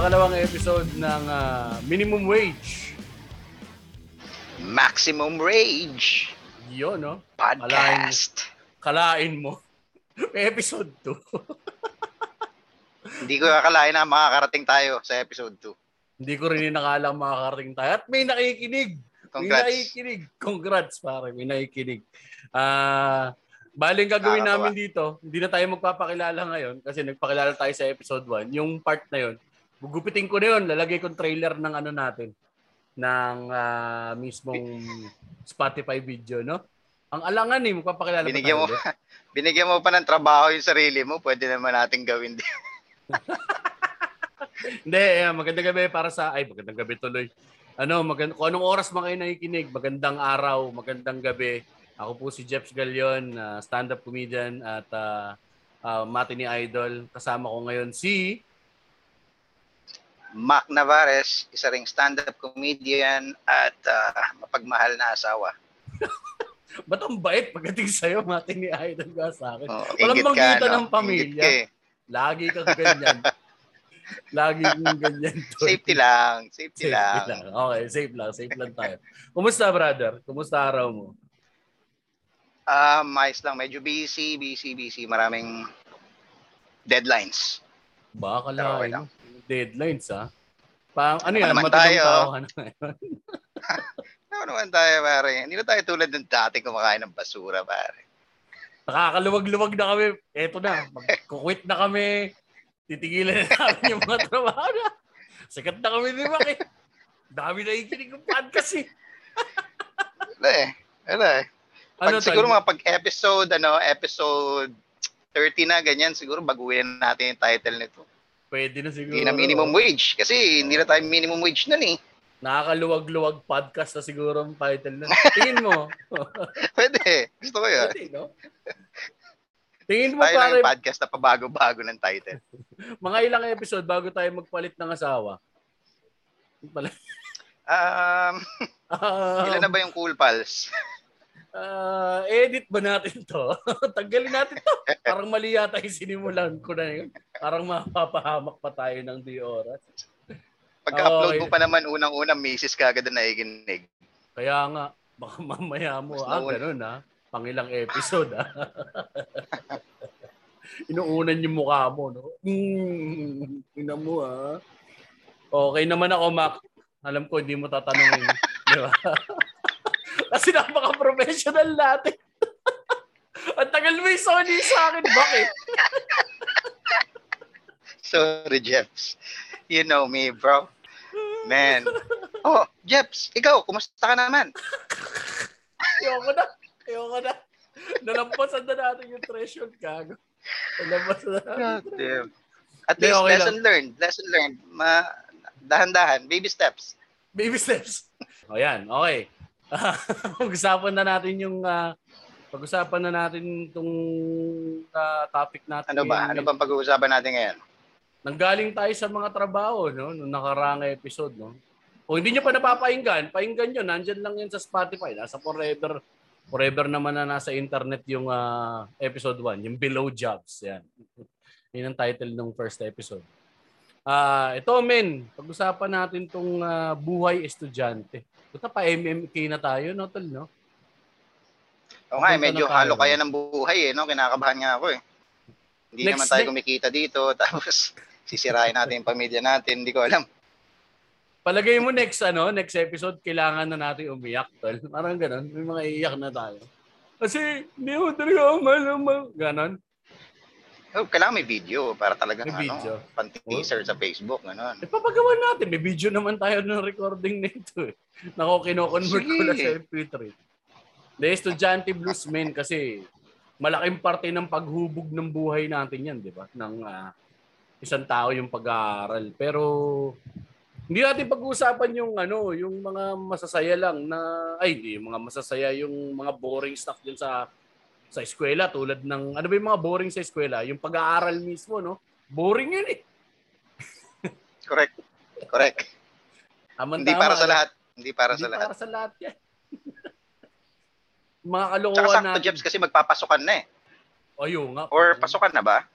pangalawang episode ng ah, Minimum Wage. Maximum Rage Yun, no? Podcast. Kalain mo. May episode 2. Hindi ko akalain na makakarating tayo sa episode 2. Hindi ko rin inakalang makakarating tayo. At may nakikinig. May Congrats. nakikinig. Congrats, pare. May nakikinig. Ah, bali ang gagawin Nakakatawa. namin dito, hindi na tayo magpapakilala ngayon kasi nagpakilala tayo sa episode 1. Yung part na yun, gugupitin ko na yun. Lalagay kong trailer ng ano natin ng ah, mismong Spotify video, no? Ang alangan eh, magpapakilala pa Binigyan tayo mo, ulit. binigyan mo pa ng trabaho yung sarili mo, pwede naman natin gawin din. Hindi, eh, magandang gabi para sa... Ay, magandang gabi tuloy. Ano, magand kung anong oras man kayo nakikinig, magandang araw, magandang gabi. Ako po si Jeps Galion, uh, stand-up comedian at uh, uh, Matini Idol. Kasama ko ngayon si... Mac Navarez, isa ring stand-up comedian at ah, mapagmahal na asawa. Ba't ang bait pagdating sa'yo, Matini Idol ka sa akin? Oh, Walang banggitan no? ng pamilya. Ka eh. Lagi kang ganyan. Lagi kang ganyan. tol. Safety lang, safety, Safety lang. lang. Okay, safe lang. Safe lang tayo. Kumusta, brother? Kumusta araw mo? Ah, mais lang, medyo busy, busy, busy. Maraming deadlines. Baka okay lang. Deadlines, ha? Pang, ano Ano yan? naman Matindong tayo? tao ka na ngayon. Ano naman tayo, pare? Hindi na tayo tulad ng dati kumakain ng basura, pare. Nakakaluwag-luwag na kami. Eto na. Mag-quit na kami. Titigilan na namin yung mga trabaho na. Sikat na kami ni eh. Dami na ikinig ng podcast eh. Wala eh. Wala eh. Pag Ano siguro mga pag-episode, ano, episode 30 na, ganyan, siguro baguhin natin yung title nito. Pwede na siguro. Hindi na minimum wage. Kasi hindi na tayo minimum wage nun eh. Nakakaluwag-luwag podcast na siguro ang title na. Tingin mo. Pwede. Gusto ko yun. Pwede, no? Tingin mo Tayo pare, yung podcast na pabago-bago ng title. mga ilang episode bago tayo magpalit ng asawa? Um, Ah, ilan na ba yung Cool Pals? Ah, edit ba natin to? Tanggalin natin to. Parang mali yata yung sinimulan ko na yun. Parang mapapahamak pa tayo ng di oras. Pagka-upload Okay. mo pa naman unang-unang misis ka agad na naikinig. Kaya nga, baka mamaya mo, Mas ah, nauna. ganun ah. Pangilang episode ah. Inuunan yung mukha mo, no? Hmm, ina mo ah. Okay naman ako, Mac. Alam ko, hindi mo tatanungin. Di ba? Kasi napaka-professional natin. Ang tagal mo yung Sony sa akin. Bakit? Sorry, Jeps. You know me, bro. Man. Oh, Jeps, ikaw, kumusta ka naman? Ayoko na. Ayoko na. Nalampasan na natin yung threshold, gago. Nalampasan na natin. God damn. At least, okay lesson learned. Lesson learned. Ma dahan-dahan. Baby steps. Baby steps. O yan, okay. Pag-usapan na natin yung ah, pag-usapan na natin itong ah, topic natin. Ano ba? Ano ngayon. bang pag-uusapan natin ngayon? Nanggaling tayo sa mga trabaho, no? Nung nakarang episode, no? Kung hindi nyo pa napapakinggan, pakinggan nyo. Nandyan lang yan sa Spotify. Nasa forever. Forever naman na nasa internet yung ah, episode 1. Yung Below Jobs. Yan. Yun ang title ng first episode. Ah, ito men, pag-usapan natin tong ah, buhay estudyante. Buta pa MMK na tayo, no, tol, no? O nga, eh, medyo halo kaya ng buhay eh. No? Kinakabahan nga ako eh. Hindi Next- naman tayo kumikita dito. Tapos sisirain natin yung pamilya natin. Hindi ko alam. Palagay mo next ano, next episode kailangan na natin umiyak, tol. Parang ganun, may mga iiyak na tayo. Kasi hindi mo talaga ako malamang. Ganon. Oh, kailangan may video para talagang May video. ano, pan-teaser sa Facebook. Ganun. Eh, papagawa natin. May video naman tayo ng recording nito eh. Nako, kino-convert ko na sa MP3. The Estudyante Blues men kasi malaking parte ng paghubog ng buhay natin yan, di ba? Ng ah, isang tao yung pag-aaral. Pero hindi natin pag-uusapan yung ano, yung mga masasaya lang na ay hindi yung mga masasaya yung mga boring stuff din sa sa eskwela tulad ng ano ba yung mga boring sa eskwela, yung pag-aaral mismo, no? Boring yun eh. Correct. Correct. Tama-tama, Hindi para sa lahat. Hindi para Hindi sa lahat. para sa lahat yan. mga kalokohan Tsaka sakto, natin. Jebs, kasi magpapasukan na eh. Ayun nga. Or pasukan na ba?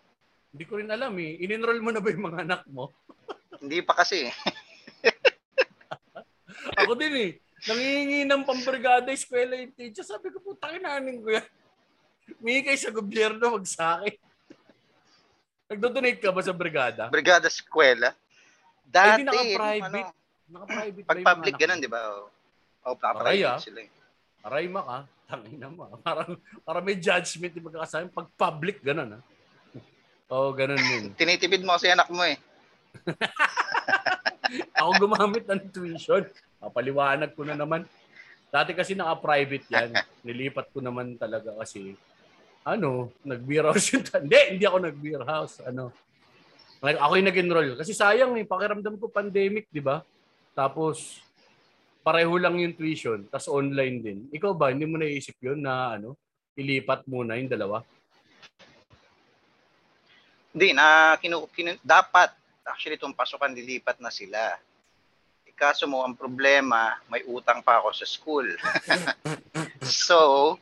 Hindi ko rin alam eh. In-enroll mo na ba yung mga anak mo? Hindi pa kasi. Ako din eh. Nangihingi ng pambrigada eskwela yung teacher. Sabi ko, putang inanin ko yan. Humingi kayo sa gobyerno, wag sa akin. Nagdodonate ka ba sa brigada? Brigada Eskwela. Ay, Dati, di naka-private. ano, Naka-private pag public, ganun, di ba? Oh, oh Aray, ah. naka-private sila eh. Aray ma ka. Tangin na mo. ah. Parang, parang may judgment yung magkakasabi. Pag public, ganun ah. Oo, oh, ganun yun. Tinitipid mo kasi anak mo eh. Ako gumamit ng tuition. Papaliwanag ko na naman. Dati kasi naka-private yan. Nilipat ko naman talaga kasi ano, nag-beer house yun. hindi, hindi ako nag-beer house. Ano, like, ako yung nag-enroll. Kasi sayang eh, pakiramdam ko pandemic, di ba? Tapos, pareho lang yung tuition, tas online din. Ikaw ba, hindi mo naisip yun na ano, ilipat muna yung dalawa? Hindi, na kinu, kinu, dapat, actually itong pasukan dilipat na sila. Eh, Kaso mo, ang problema, may utang pa ako sa school. so,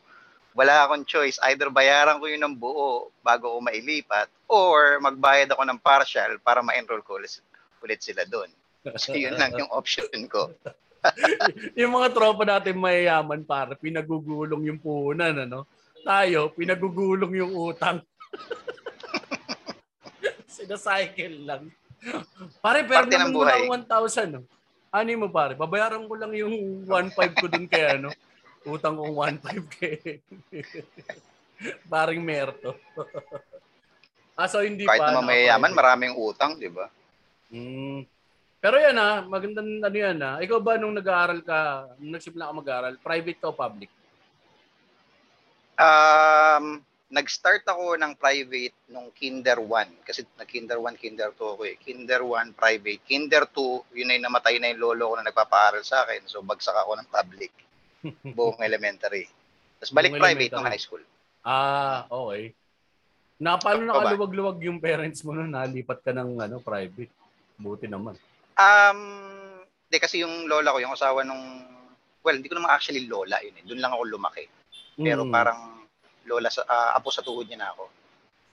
wala akong choice. Either bayaran ko yun ng buo bago ko mailipat or magbayad ako ng partial para ma-enroll ko ulit, ulit sila doon. So, yun lang yung option ko. yung mga tropa natin mayayaman para pinagugulong yung puhunan, ano? Tayo, pinagugulong yung utang. Sinacycle lang. Pare, pero Parte ng naman mo lang 1,000. No? Ano mo pare? Babayaran ko lang yung 1,500 ko dun kaya, ano? Utang kong 1,500 kay paring Merto. ah, so hindi Kahit pa. naman mayayaman, naka-private. maraming utang, di ba? Mm. Pero yan ah, magandang ano yan ah. Ikaw ba nung nag-aaral ka, nung nagsimula ka mag-aaral, private ka o public? Um, nag-start ako ng private nung Kinder 1 kasi nag-Kinder 1, Kinder 2 ako eh. Kinder 1 private, Kinder 2 yun ay namatay na yung lolo ko na nagpapaaral sa akin. So bagsak ako ng public. Buong elementary. Tapos balik Buong private elementary. high school. Ah, okay. Na paano Ikaw ba? nakaluwag-luwag yung parents mo nung nalipat ka ng ano, private? Buti naman. Um, di kasi yung lola ko, yung asawa nung well, hindi ko naman actually lola yun eh. Doon lang ako lumaki. Pero Mm, parang lola sa ah, apo sa tuhod niya na ako.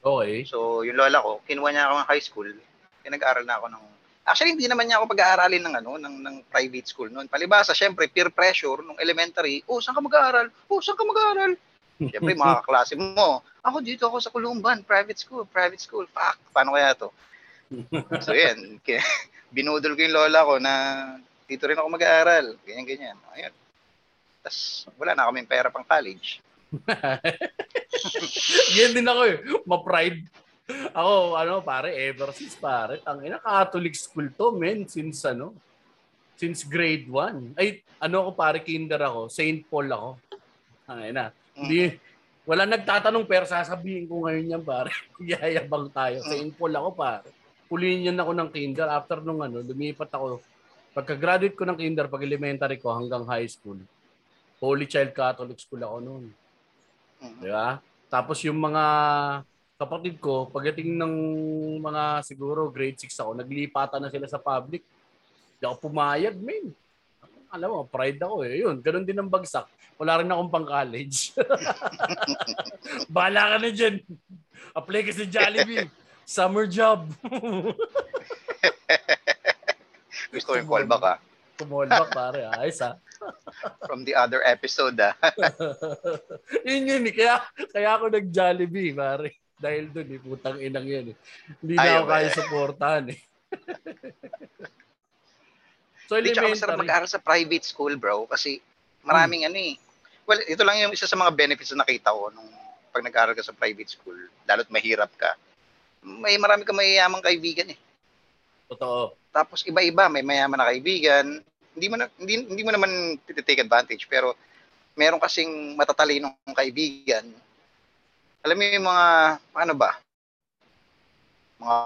Okay. So, yung lola ko, kinuha niya ako ng high school. Kaya nag-aral na ako ng Actually, hindi naman niya ako pag-aaralin ng ano, ng, ng private school noon. Palibasa, syempre, peer pressure nung elementary. Oh, saan ka mag-aaral? Oh, saan ka mag-aaral? Syempre, mga kaklase mo. Ako dito ako sa Columban, private school, private school. Fuck, paano kaya to? So, yan. Binudol ko yung lola ko na dito rin ako mag-aaral. Ganyan, ganyan. Ayun. Tapos, wala na kaming pera pang college. Yan din ako eh. Ma-pride. Ako, ano, pare, ever since, pare, ang ina, Catholic school to, men, since, ano, since grade 1. Ay, ano ako, pare, kinder ako, St. Paul ako. Ang ina. Hindi, wala nagtatanong, pero sasabihin ko ngayon yan, pare. Yayabang tayo. St. Paul ako, pare. Pulinyan ako ng kinder. After nung, ano, lumipat ako. Pagka-graduate ko ng kinder, pag elementary ko hanggang high school, Holy Child Catholic School ako noon. Mhm. Di ba? Tapos yung mga kapatid ko, pagdating ng mga siguro grade 6 ako, naglipatan na sila sa public. Di ako pumayag, men. Alam mo, pride ako eh. Yun, ganun din ang bagsak. Wala rin akong pang college. Bahala ka na dyan. Apply ka sa Jollibee. Summer job. Gusto ko yung callback ah. Kumolbak pare. Ayos ah. From the other episode ah. yun yun eh. Kaya, kaya ako nag-Jollibee, pare. Dahil doon eh, putang inang yan eh. Hindi na ako kaya supportahan eh. so Hindi tsaka masarap elementary. mag-aaral sa private school, bro. Kasi maraming ano eh. Well, ito lang yung isa sa mga benefits na nakita ko nung pag nag-aaral ka sa private school, lalo't mahirap ka. May marami ka mayayamang kaibigan eh. Totoo. Tapos iba-iba, may mayaman na kaibigan. Hindi mo na, hindi, hindi mo naman take advantage, pero meron kasing matatalinong kaibigan. Alam mo yung mga, paano ba? Mga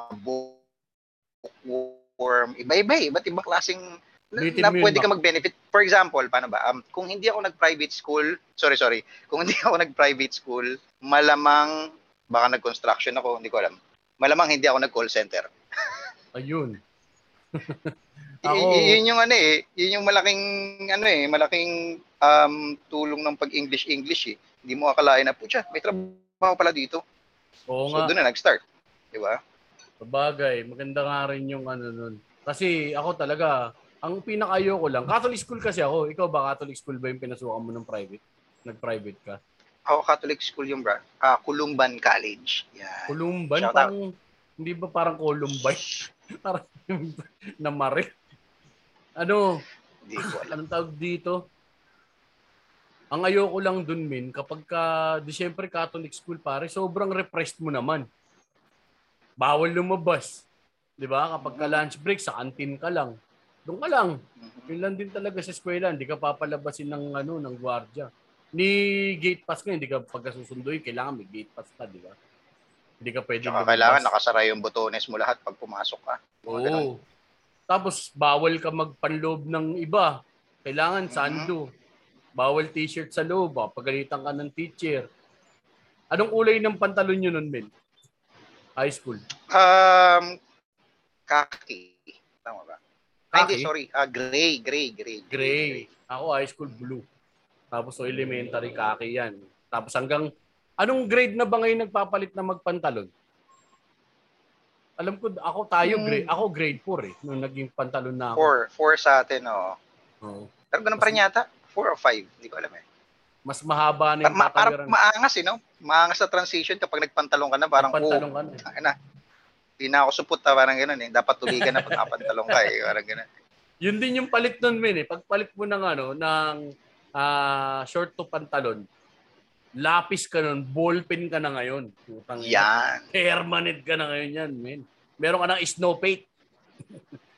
bookworm, iba-iba eh. Iba't ibang klaseng na, na pwede ka mag-benefit. For example, paano ba? Um, kung hindi ako nag-private school, sorry, sorry. Kung hindi ako nag-private school, malamang, baka nag-construction ako, hindi ko alam. Malamang hindi ako nag-call center. Ayun. Ako- y- yun yung ano eh, yun yung malaking ano eh, malaking um, tulong ng pag-English English eh. Hindi mo akalain na putya, may trabaho pala dito. Oo So nga. doon na nag-start. 'Di ba? Sabagay. Maganda nga rin yung ano nun. Kasi ako talaga, ang pinakayo ko lang, Catholic school kasi ako. Ikaw ba Catholic school ba yung pinasukan mo ng private? Nag-private ka? Ako Catholic school yung bra. Ah, Kulumban College. Yan. Kulumban? Shout out. Parang, hindi ba parang Columbine? parang namari. Ano, Hindi ko alam. anong tawag dito? Ang ayoko lang dun, min, kapag ka, di syempre Catholic school, pare, sobrang repressed mo naman. Bawal lumabas. Di ba? Kapag ka lunch break, sa canteen ka lang. Doon ka lang. Mhm. Yun lang din talaga sa eskwela. Hindi ka papalabasin ng, ano, ng gwardiya. Ni gate pass ka, hindi ka pagkasusunduin, kailangan may gate pass ka, di ba? Hindi ka pwede Tsaka kailangan nakasara yung botones mo lahat pag pumasok ka. Mga ganun. Oo. Tapos, bawal ka magpanloob ng iba. Kailangan sando. Bawal t-shirt sa loob. ah. Pagalitan ka ng teacher. Anong kulay ng pantalon nyo nun, Mel? High school. Um, kaki. Tama ba? Ay, hindi, Kaki? sorry. Ah, gray, gray, gray. Gray. Ako, high school, blue. Tapos, so elementary, kaki yan. Tapos hanggang, anong grade na ba ngayon nagpapalit na magpantalon? Alam ko, ako tayo, Hmm. grade, ako grade 4 eh, nung naging pantalon na ako. Four. Four sa atin, oo. Oo. Pero ganun pa rin yata. Four or five. Hindi ko alam eh. Mas mahaba na yung Ma- parang maangas eh, no? Maangas sa transition kapag nagpantalong ka na. Parang, pantalon oh, ka na. eh. Na. Hindi na ako supot ha, parang gano'n eh. Dapat tuligan na pag nakapantalong ka eh. Parang gano'n. Yun din yung palit nun, men eh. Pagpalit mo ng ano, ng ah, short to pantalon, lapis ka nun, ballpen ka na ngayon. Putang. Yan. Permanent ka na ngayon yan, men. Meron ka ng snowpaint.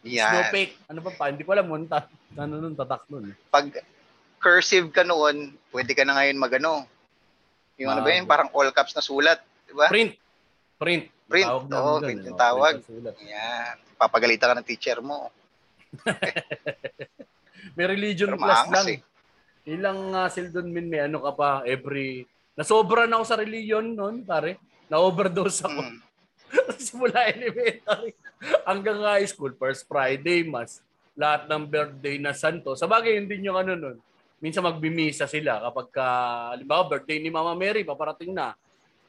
Yan. Snowpaint. Ano pa pa? Hindi ko alam ano nun, tatak nun. Pag cursive ka noon, pwede ka na ngayon magano. Yung ano ba yun? Parang all caps na sulat. Di ba? Print. Print. Print. Tawag Oo, print eh. yung Oh, tawag. Yan. Papagalitan ka ng teacher mo. May religion Pero class lang. eh. Ilang uh, doon min may ano ka pa every nasobra na ako sa religion noon pare. Na-overdose ako. Mm. Simula elementary hanggang high school, first Friday, mas lahat ng birthday na santo. Sa bagay, hindi yung ano nun. Minsan magbimisa sila kapag ka, halimbawa, birthday ni Mama Mary, paparating na.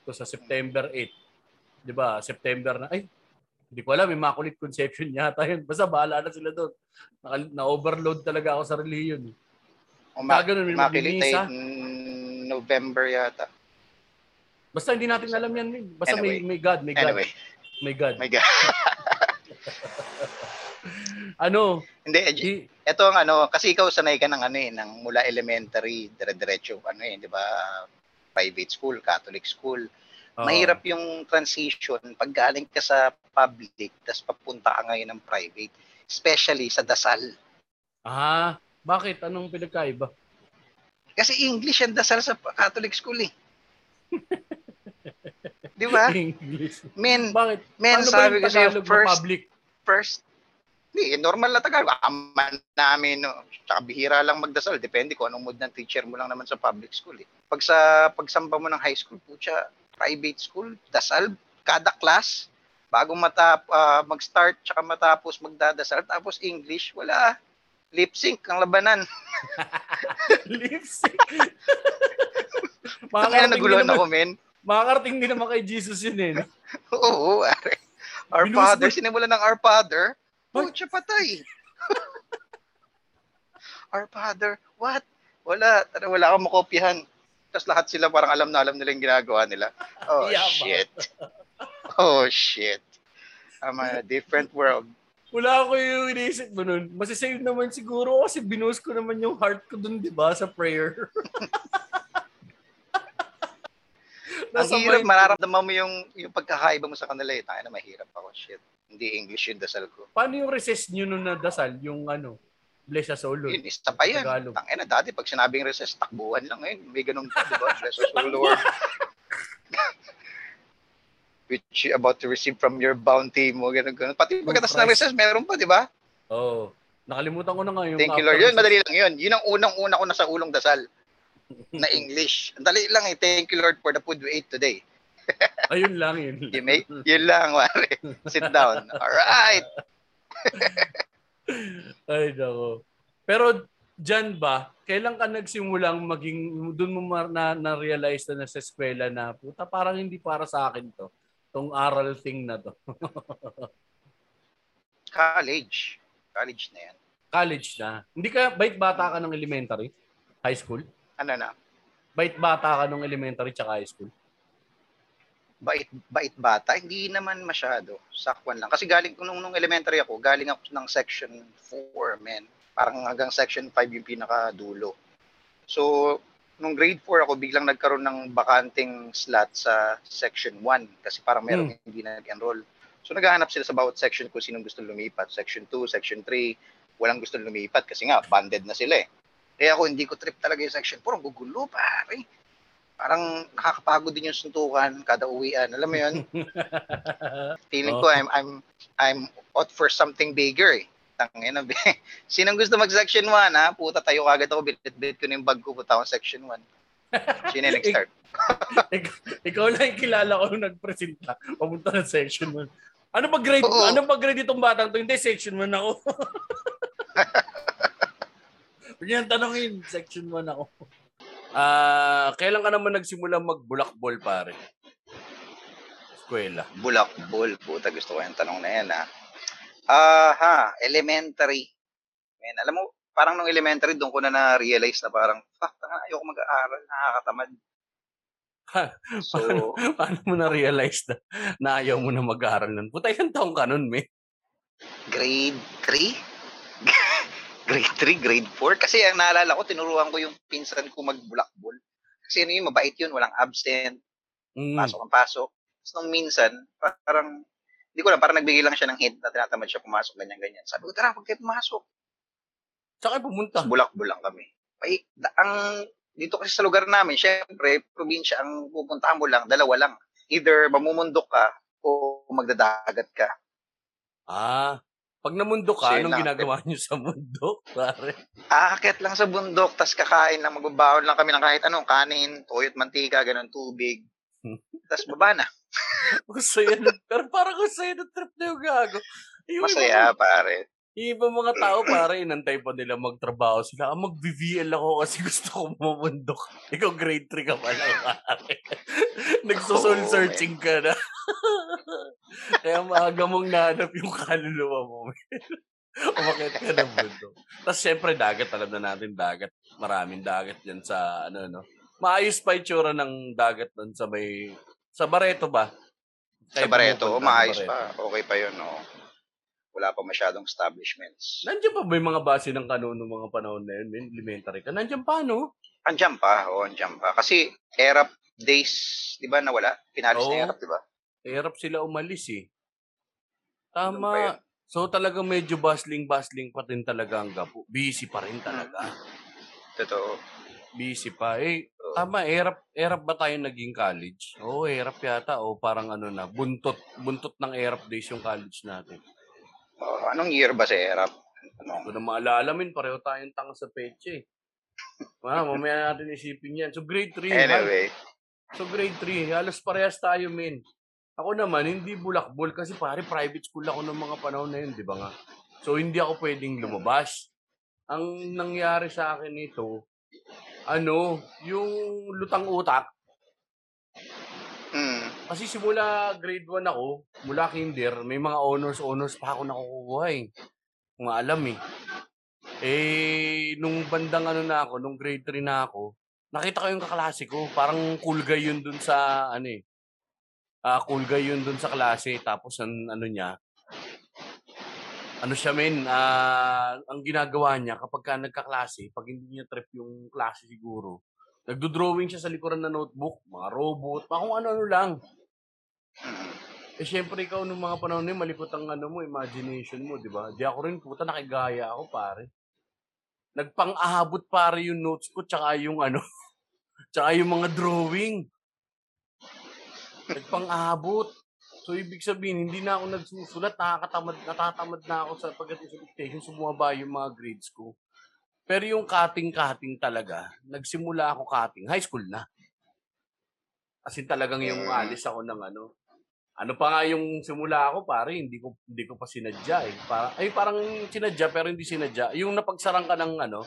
So, sa September 8. Di ba? September na. Ay, hindi ko alam, Immaculate Conception yata yun. Basta bahala na sila doon. Na-overload talaga ako sa religion. Uma- Kagano, may Immaculate mm, November yata. Basta hindi natin alam yan. Min. Basta may, Anyway. may God, may God. Anyway, May God. my God. Ano? Hindi, eh, Di, ito ang ano, kasi ikaw sanay ka ng ano eh, ng mula elementary, dire-diretso, ano eh, di ba, private school, Catholic school. Oo. Mahirap yung transition pag galing ka sa public, tapos papunta ka ngayon ng private. Especially sa dasal. Ah, bakit? Anong pinagkaiba? Kasi English ang dasal sa Catholic school eh. di ba? English. Men, Bakit? men Paano ba sabi ko na first, public? first, hindi, normal na Tagalog. Aman namin, no. Tsaka bihira lang magdasal. Depende kung anong mood ng teacher mo lang naman sa public school. Eh. Pag sa pagsamba mo ng high school, putya, private school, dasal, kada class, bago matap, ah, mag-start, tsaka matapos magdadasal, tapos English, wala. Lip sync ang labanan. Lip sync. Kaya naguluhan naman, ako, men. makakarating din naman kay Jesus yun eh. Oo. Our Binus- Father, sinimulan ng Our Father, putya patay. Our Father, what? Wala, tara, wala akong makopyahan. Tapos lahat sila parang alam na alam nila yung ginagawa nila. Oh, Yama. shit. Oh, shit. I'm a different world. Wala ako yung inisip mo nun. Masisave naman siguro kasi binuhos ko naman yung heart ko dun, di ba, sa prayer. Ang hirap, mararamdaman mo yung, yung pagkakaiba mo sa kanila. Eh. Tayo na mahirap ako. Shit. Hindi English yung dasal ko. Paano yung recess nyo nung nadasal? Yung ano, bless sa solo. Yun, isa pa yan. Tagalog. Tangina, dati pag sinabing recess, takbuhan lang ngayon. May ganun pa, di ba? Bless us, O Lord. Which you about to receive from your bounty mo, ganun, ganun. Pati pagkatas ng recess, meron pa, di ba? Oo. Oh, nakalimutan ko na nga yung Thank you, Lord. Yun, madali lang yun. Yun ang unang-una ko na sa ulong dasal na English. Ang dali lang eh. Thank you, Lord, for the food we ate today. Ayun lang, yun lang. May, yun lang, wari. Sit down. All right. Ay, nako. Pero dyan ba, kailan ka nagsimulang maging, doon mo na, na-realize na sa eskwela na, puta, parang hindi para sa akin to. Tong aral thing na to. College. College na yan. College na. Hindi ka, bait bata ka ng elementary? High school? Ano na? Bait bata ka ng elementary tsaka high school? Bait, bait bata? Hindi naman masyado. Sakwan lang. Kasi galing, nung, nung elementary ako, galing ako ng section 4, men. Parang hanggang section 5 yung pinakadulo. So, nung grade 4 ako, biglang nagkaroon ng bakanting slot sa section 1 kasi parang meron Hmm. hindi nag-enroll. So, naghahanap sila sa bawat section kung sinong gusto lumipat. Section 2, section 3, walang gusto lumipat kasi nga, banded na sila eh. Kaya ako, hindi ko trip talaga yung section 4. Ang gugulo, pare. Parang nakakapagod din yung suntukan kada uwian. Alam mo yun? Feeling ko Oh. I'm I'm I'm out for something bigger eh. Tangina, be. Sinong gusto mag section 1 ha? Puta tayo kagad ako bit-bit ko na yung bag ko puta akong section 1. Sino yung next start? ikaw, lang yung kilala ko nung nagpresenta. Papunta ng section 1. Ano ba grade? Oo. Ano ba grade itong batang to? Hindi, section 1 ako. Huwag niyan tanongin, section 1 ako. Ah, kailan ka naman nagsimula magbulakbol pare? Eskwela. Bulak ball. Puta, gusto ko yung tanong na yan ha. Ah, ha, elementary. Man, alam mo, parang nung elementary, doon ko na na-realize na parang, fuck, tanga, ayoko mag-aaral, nakakatamad. So, Paano mo na-realize na, na ayaw mo na mag-aaral nun? Puta, ilang taong ka nun, me? grade 3? Grade 3, grade 4. Kasi ang naalala ko, tinuruan ko yung pinsan ko mag-blackball. Kasi ano yun, mabait yun, walang absent, Mm. pasok ang pasok. Tapos nung minsan, parang, hindi ko lang, parang nagbigay lang siya ng hint na tinatamad siya pumasok, ganyan-ganyan. Sabi ko, tara, huwag kayo pumasok. Saan pumunta? Tapos bulak-bul lang kami. Ay, da- ang, dito kasi sa lugar namin, syempre, probinsya, ang pupuntahan mo lang, dalawa lang. Either mamumundok ka o magdadagat ka. Ah, pag namundo ka, yun anong ginagawa niyo sa mundo? Pare. Aakyat lang sa bundok, tas kakain lang, magbabaon lang kami ng kahit anong kanin, toyo at mantika, ganun, tubig. Tas baba na. Gusto yan. Pero parang gusto yan ng trip na yung gago. Yung Masaya, Iba, pare. Yung ibang mga tao, pare, inantay pa nila magtrabaho sila. Ah, mag-VVL ako kasi gusto ko mamundok. Ikaw grade 3 ka pa lang, pare. Nagsosoul Oo, searching ka na. Kaya maaga mong nahanap yung kaluluwa mo. Umakit ka ng bundok. Tapos syempre dagat, alam na natin dagat. Maraming dagat dyan sa ano no. Maayos pa itsura ng dagat doon sa may sa Barreto ba? Sa pumupunta sa maayos Barreto. pa. Okay pa yun, no? Wala pa masyadong establishments. Nandiyan pa ba yung mga base ng kanon ng mga panahon na yun? men? Elementary ka. Nandiyan pa, no? Andiyan pa, oo, andiyan pa. Kasi, ERAP days, di ba, nawala? Pinalis Oo. na ERAP, di ba? Hirap sila umalis eh. Tama. So talagang medyo bustling-bustling pa din talaga ang gapo. Busy pa rin talaga. Totoo. Busy pa. Eh, Oo. tama, erap, erap ba tayo naging college? Oo, erap yata. O parang ano na, buntot, buntot ng erap days yung college natin. Oh, anong year ba sa ERAP? Ano? Hindi ko na maalala min, pareho tayong tanga sa peche. Ah, mamaya natin isipin yan. So grade 3. Anyway, So grade 3, halos parehas tayo, men. Ako naman, hindi bulakbol kasi pare private school ako ng mga panahon na yun, di ba nga? So hindi ako pwedeng lumabas. Ang nangyari sa akin nito, ano, yung lutang utak, kasi simula grade 1 ako, mula kinder, may mga honors, honors pa ako nakukuha eh. Kung alam eh. Eh, nung bandang ano na ako, nung grade 3 na ako, nakita ko yung kaklase ko. Parang cool guy yun dun sa, ano eh. Ah, cool guy yun dun sa klase. Tapos, ang, ano niya, ano siya men, ah, ang ginagawa niya kapag ka nagkaklase, pag hindi niya trip yung klase siguro, nagdo-drawing siya sa likuran ng notebook, mga robot, mga kung ano-ano lang. Hmm. Eh, syempre, ikaw nung mga panahon na yun, malikot ang ano mo, imagination mo, di ba? Di ako rin, puta, nakigaya ako, pare. Nagpang-ahabot, pare, yung notes ko, tsaka yung ano, tsaka yung mga drawing. Nagpang-ahabot. So, ibig sabihin, hindi na ako nagsusulat, nakakatamad, natatamad na ako sa dictation, sumaba yung mga grades ko. Pero yung cutting-cutting talaga, nagsimula ako cutting, high school na. Kasi talagang yung Mm. alis ako ng ano, ano pa nga yung simula ako, pare, hindi ko hindi ko pa sinadya eh. Para, ay parang sinadya pero hindi sinadya. Yung napagsarang ka ng ano,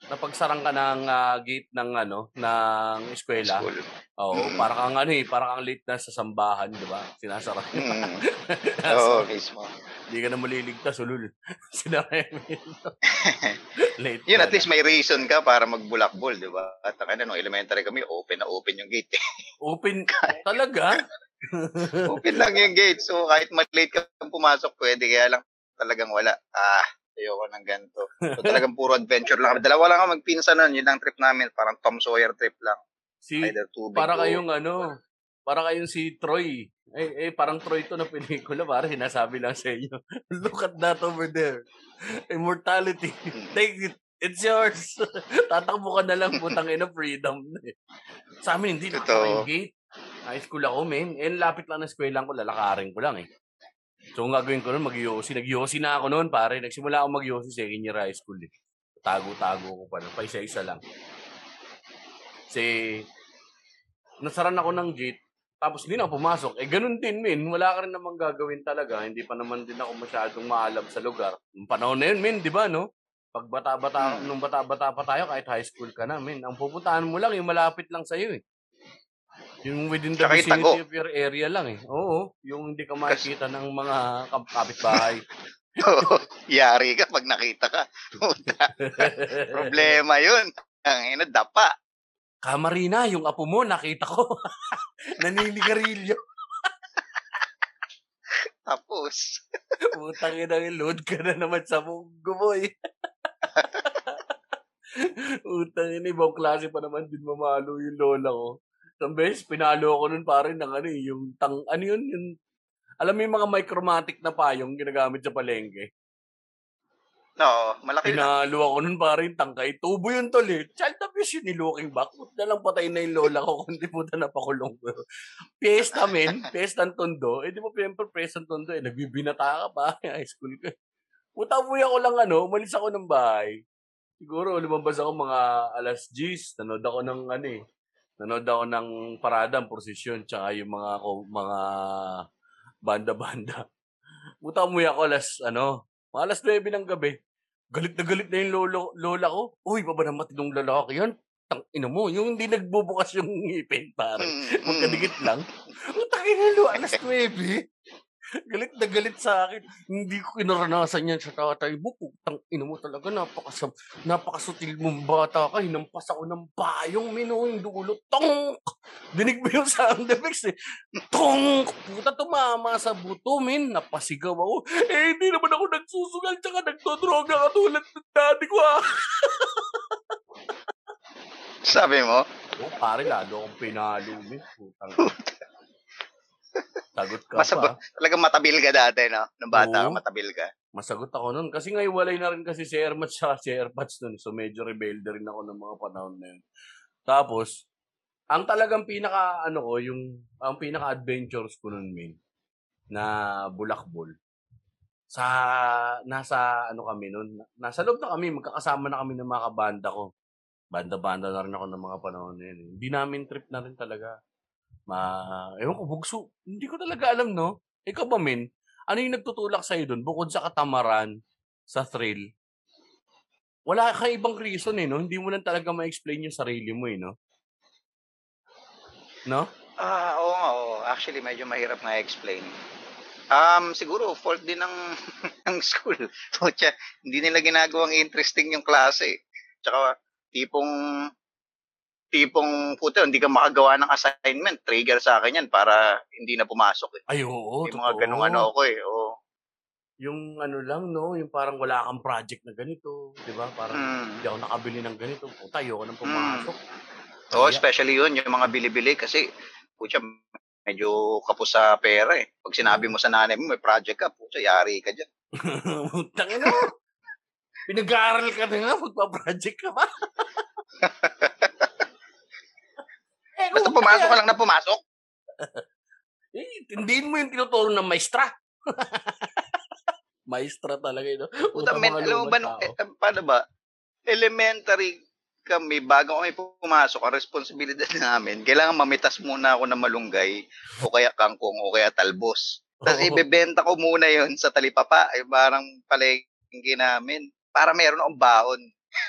napagsarang ka ng ah, gate ng ano, ng eskwela. School. Oo, Mm. para kang ano eh, para kang late na sa sambahan, di ba? Sinasara. Hmm. Oo, mismo. Hindi ka na maliligtas, ulul. Sinabi Late Yun, at least may reason ka para magbulakbol, di ba? At ang ano, elementary kami, open na open yung gate. open? Talaga? open lang yung gate. So, kahit malate ka pumasok, pwede. Kaya lang talagang wala. Ah, ayoko ng ganito. So, talagang puro adventure lang. Dalawa lang ako magpinsa nun. Yun ang trip namin. Parang Tom Sawyer trip lang. Si, Either tubig para kayong ano, para kayong si Troy. Eh, eh, parang Troy to na pelikula. Para sinasabi lang sa inyo. Look at that over there. Immortality. Hmm. Take it. It's yours. Tatakbo ka na lang putang ina freedom. sa amin, hindi na yung gate. High school ako, men. Eh, lapit lang ng eskwela ko, lalakarin ko lang eh. So, ang gagawin ko nun, mag-yosi. Nag-yosi na ako noon, pare. Nagsimula ako mag-yosi second year high school eh. Tago-tago ko pa. Pa isa-isa lang. Kasi, nasaran ako ng gate, tapos hindi na ako pumasok. Eh, ganun din, min. Wala ka rin namang gagawin talaga. Hindi pa naman din ako masyadong maalam sa lugar. Nung panahon na yun, min, di ba, no? Pag bata-bata, hmm. nung bata-bata pa tayo, kahit high school ka na, min, ang pupuntahan mo lang, yung malapit lang sa'yo, eh. Yung within the Tsaka vicinity of your area lang, eh. Oo, yung hindi ka makikita ng mga kapitbahay. Oo, yari ka pag nakita ka. Problema yun. Ang ina, dapa. Kamarina, yung apo mo, nakita ko. Naninigarilyo. Tapos. Putang ina, load ka na naman sa munggo mo eh. Utang ina, ibang klase pa naman din mamalo yung lola ko. Isang beses, pinalo ako nun pare ng ano eh, yung tang, ano yun, yung, alam mo yung mga micromatic na payong ginagamit sa palengke. Oo, malaki Pinalo ako nun pare yung tangkay. Tubo yun tol eh. Child abuse yun ni looking back. Na lang patay na yung lola ko kundi puta na pakulong ko. Fiesta men, fiesta ng tondo. Eh di mo siyempre fiesta ng tondo eh. Nagbibinata ka pa. High school ko. Puta umuwi ako lang ano, umalis ako ng bahay. Siguro lumabas ako mga alas 10. Nanood ako ng ano eh. Nanood ako ng parada, prosesyon, tsaka yung mga mga banda-banda. Puta umuwi ako alas ano, alas 9 ng gabi. Galit na galit na yung lolo, lola ko. Uy, baba na matinong lalaki yan. Tang ina mo, yung hindi nagbubukas yung ngipin, pare. Mm, Magkadikit lang. Ang tangin na lo, alas 9. Galit na galit sa akin. Hindi ko inaranasan yan sa tatay mo. Putang ina mo talaga. Napakasam, napakasutil mong bata ka. Hinampas ako ng bayong mino. Yung dulo. Tong! Dinig mo yung sound effects eh. Tong! Puta tumama sa buto, min. Napasigaw ako. Eh, hindi naman ako nagsusugal tsaka nagdodroga katulad ng daddy ko ah. Sabi mo? Oh, pare, lalo akong pinalo, min. Putang. Sagot ka Masab- pa. Talagang matabil ka dati, no? Nung bata Oo. matabil ka. Masagot ako nun. Kasi nga walay na rin kasi si Airmats sa si Airpods nun. So medyo rebelde rin ako ng mga panahon na yun. Tapos, ang talagang pinaka, ano ko, yung, ang pinaka adventures ko nun, min, na bulakbol. Sa, nasa, ano kami nun, nasa loob na kami, magkakasama na kami ng mga kabanda ko. Banda-banda na rin ako ng mga panahon na yun. Hindi namin trip na rin talaga Ma, ewan ko, bugso. Hindi ko talaga alam, no? Ikaw ba, Min? Ano yung nagtutulak sa'yo doon? Bukod sa katamaran, sa thrill, wala ka ibang reason, eh, no? Hindi mo lang talaga ma-explain yung sarili mo, eh, no? No? Ah, oo nga, oo. Actually, medyo mahirap nga explain. Um, siguro, fault din ng, ng school. So, hindi nila ginagawang interesting yung klase. Tsaka, tipong tipong puto, hindi ka makagawa ng assignment, trigger sa akin yan para hindi na pumasok eh. Ay, oo, Yung mga ganung ano ako eh, oo. Yung ano lang, no, yung parang wala kang project na ganito, di ba? Parang mm. hindi ako nakabili ng ganito, puta, ayoko nang pumasok. Mm. Oo, especially yun, yung mga bili-bili kasi, putya, medyo kapos sa pera eh. Pag sinabi mo sa nanay mo, may project ka, putya, yari ka dyan. Tangin mo! Pinag-aaral ka na nga, magpa-project ka pa. Eh, Basta pumasok ka lang na pumasok. eh, tindihin mo yung tinuturo ng maestra. maestra talaga yun. Puta, men, alam mo ba, no, eh, paano ba? Elementary kami, bago kami pumasok, ang responsibilidad namin, kailangan mamitas muna ako ng malunggay, o kaya kangkong, o kaya talbos. Tapos oh. ibebenta ko muna yon sa talipapa, ay parang palengke namin, para meron akong baon.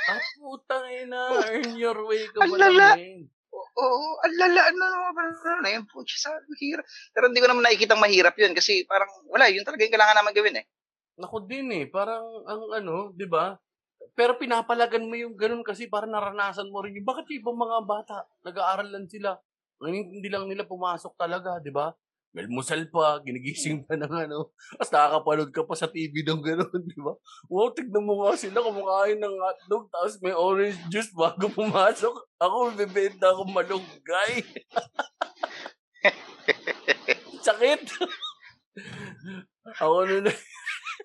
Ah, putang ina, earn your way ka ba namin? Oo, ang lala, ano, ano na yun, po, sa hirap. Pero hindi ko naman nakikita mahirap yun kasi parang wala, yun talaga yung kailangan naman gawin eh. Ako din eh. Parang ang ano, di ba? Pero pinapalagan mo yung ganun kasi para naranasan mo rin yung bakit yung ibang mga bata nag-aaral lang sila. Hindi lang nila pumasok talaga, di ba? Melmusal pa, ginigising pa ng ano. Tapos nakakapanood ka pa sa TV ng gano'n, di ba? Wow, tignan mo nga sila kumakain ng hotdog tapos may orange juice bago pumasok. Ako, bibenta akong malunggay. Sakit. ako nun,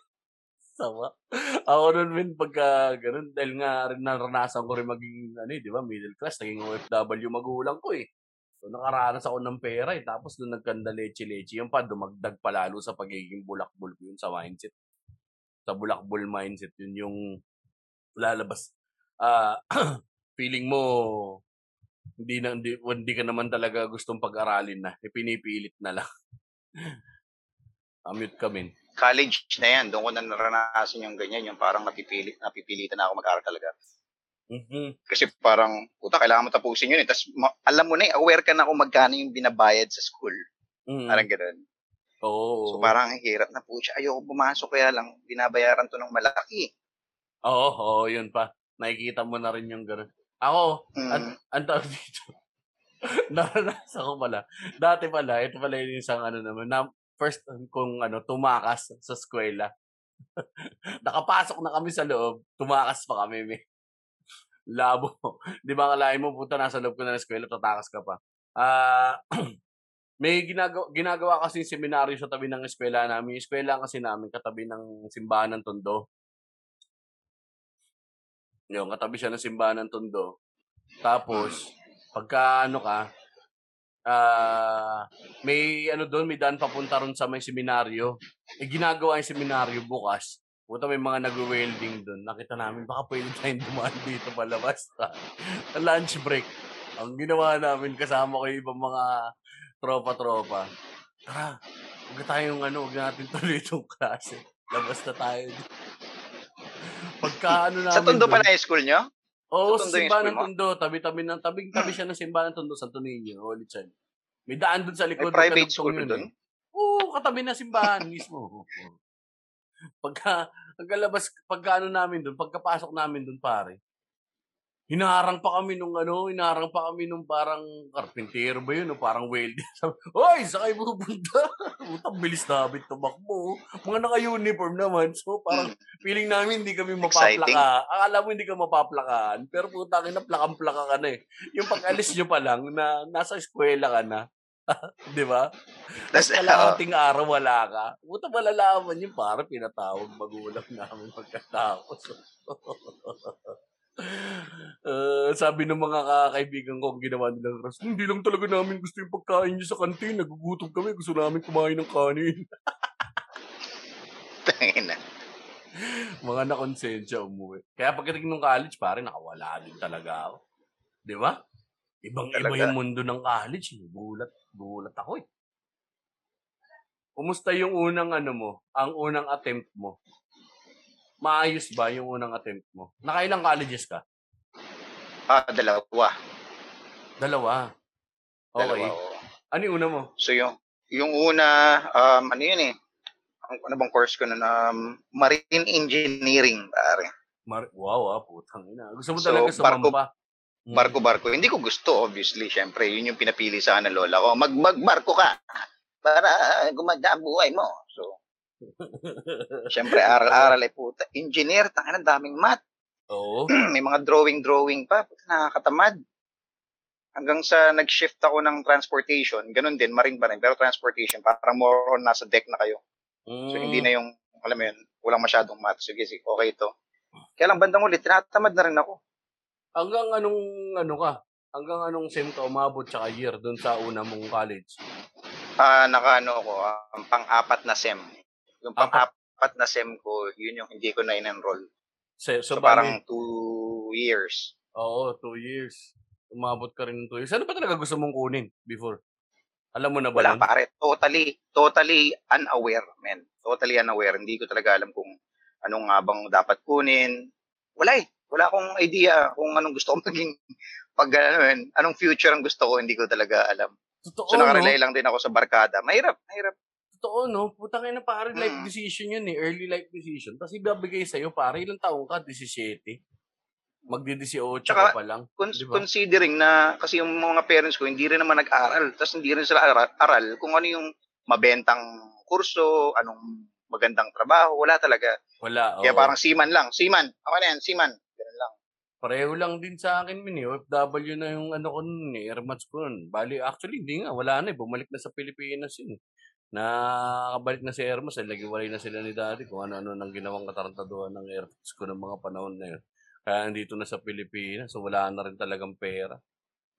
sama. Ako nun, min, pagka ganun, dahil nga rin naranasan ko rin maging, ano eh, di ba, middle class, naging OFW magulang ko eh. So, nakaranas ako ng pera eh. Tapos doon nagkanda leche-leche. Yung pa, dumagdag palalo sa pagiging bulakbol ko yun sa mindset. Sa bulakbol mindset. Yun yung lalabas. Uh, feeling mo, hindi, na, hindi, hindi ka naman talaga gustong pag-aralin na. Ipinipilit na lang. Amute ka, min. College na yan. Doon ko na naranasan yung ganyan. Yung parang napipilit, napipilitan na ako mag-aral talaga. Mm-hmm. Kasi parang, puta, kailangan mo tapusin yun eh. Tapos, ma- alam mo na eh, aware ka na kung magkano yung binabayad sa school. Mm-hmm. Parang ganun. Oh, so, parang ang hirap na po siya. Ayoko pumasok kaya lang, binabayaran to ng malaki. Oo, oo, yun pa. Nakikita mo na rin yung gano'n. Ako, Mm. ang, ang tawag dito, naranasan ko pala. Dati pala, ito pala yung isang ano naman, na first kung ano, tumakas sa eskwela. Nakapasok na kami sa loob, tumakas pa kami, may. Labo. Di ba kalahin mo, puta, nasa loob ko na ng eskwela, tatakas ka pa. Ah, may ginagawa, ginagawa kasi seminaryo sa tabi ng eskwela namin. Yung eskwela kasi namin, katabi ng simbahan ng Tondo. Yung katabi siya ng simbahan ng Tondo. Tapos, pagka ano ka, ah may ano doon, may daan papunta ron sa may seminaryo. Eh, ginagawa yung seminaryo bukas. Puta may mga nag-welding doon. Nakita namin, baka pwede tayong dumaan dito palabas. Sa lunch break. Ang ginawa namin, kasama ko yung ibang mga tropa-tropa. Tara, huwag na tayong ano, huwag natin tuloy itong klase. Labas na tayo. Pagka ano namin Sa Tondo doon- pa na yung school nyo? Oo, Sa sa simbahan ng? Tondo. Tabi-tabi ng, tabing-tabi siya ng simbahan ng Tondo, Santo Niño, Holy Child. May daan doon sa May likod. private magkadugtong school doon? eh. Oo, katabi ng simbahan mismo. Pagka, pagkalabas, pagka ano namin doon, pagkapasok namin doon, pare, hinaharang pa kami nung ano, hinaharang pa kami nung parang karpintero ba yun, o parang welder. Sabi, Hoy, saan kayo pupunta? Utang bilis na habit tumakbo. Mga naka-uniform naman. So, parang feeling namin hindi kami mapaplaka. Akala mo hindi ka mapaplakaan. Pero putang ina, plakang-plaka ka na eh. Yung pag-alis nyo pa lang, na nasa eskwela ka na. Di ba? Tapos, kalahating araw wala ka. Puta malalaman yung para pinatawag magulang namin pagkatapos. Uh, sabi ng mga kakaibigan ko ang ginawa nilang ras, hindi lang talaga namin gusto yung pagkain niyo sa kantin. Nagugutom kami. Gusto namin kumain ng kanin. tangina. mga nakonsensya umuwi. Kaya pagdating ng college, pare, nakawala din talaga ako. Di ba? Ibang iba Talaga. yung mundo ng college. Eh. Gulat, gulat ako eh. Kumusta yung unang ano mo? Ang unang attempt mo? Maayos ba yung unang attempt mo? Nakailang colleges ka? Ah, dalawa. Dalawa. Okay. Dalawa, oo. Ano yung una mo? So yung yung una um ano yun eh. Ang ano bang course ko nun um marine engineering pare. Mar- wow, ah, putang ina. Gusto mo So, talaga barko- sumamba? Mm. Barko-barko. Hindi ko gusto obviously, syempre, yun yung pinapili sa ng lola ko. Mag magbarko ka para gumanda ang buhay mo. So, syempre aral-aral ay puta. Engineer, tangina daming math. Oo. May mga drawing-drawing pa. Puta, nakakatamad. Hanggang sa nag-shift ako ng transportation, ganun din, marine pa rin, pero transportation, parang more on nasa deck na kayo. So, hindi na yung, alam mo yun, walang masyadong math. Sige, sige, okay ito. Kaya lang bandang ulit, tinatamad na rin ako. Hanggang anong, ano ka? Hanggang anong sem ka umabot tsaka year doon sa una mong college? Ah, naka ano ako, um, pang-apat na sem. Yung Apat? pang-apat na sem ko, yun yung hindi ko na in-enroll. So, So, so, parang two years. Oo, two years. Umabot ka rin ng two years. Ano ba talaga gusto mong kunin before? Alam mo na ba Wala nun? pare, totally, totally unaware, man. Totally unaware. Hindi ko talaga alam kung anong nga bang dapat kunin. Wala eh. Wala akong idea kung anong gusto ko maging pag ano anong future ang gusto ko, hindi ko talaga alam. Totoo, So nakarelay no? lang din ako sa barkada. Mahirap, mahirap. Totoo, no? Putang ina pare, life Mm. decision yun eh. Early life decision. Tapos ibabigay sa'yo, pare, ilang taong ka? 17. Magdi-18 Tsaka, ka pa lang. Con- Di ba? Considering na kasi yung mga parents ko hindi rin naman nag-aral, tapos hindi rin sila aral, aral kung ano yung mabentang kurso, anong magandang trabaho, wala talaga. Wala. Kaya oo. parang seaman lang, seaman, ako na yan, seaman. Pareho lang din sa akin, min eh. OFW na yung ano ko nun eh. Airmats ko nun. Bali, actually, hindi nga. Wala na eh. Bumalik na sa Pilipinas yun eh. Nakabalik na si Airmats. Eh. Lagi-walay na sila ni daddy kung ano-ano nang ginawang katarantaduhan ng Airmats ko ng mga panahon na yun. Kaya nandito na sa Pilipinas. So, wala na rin talagang pera.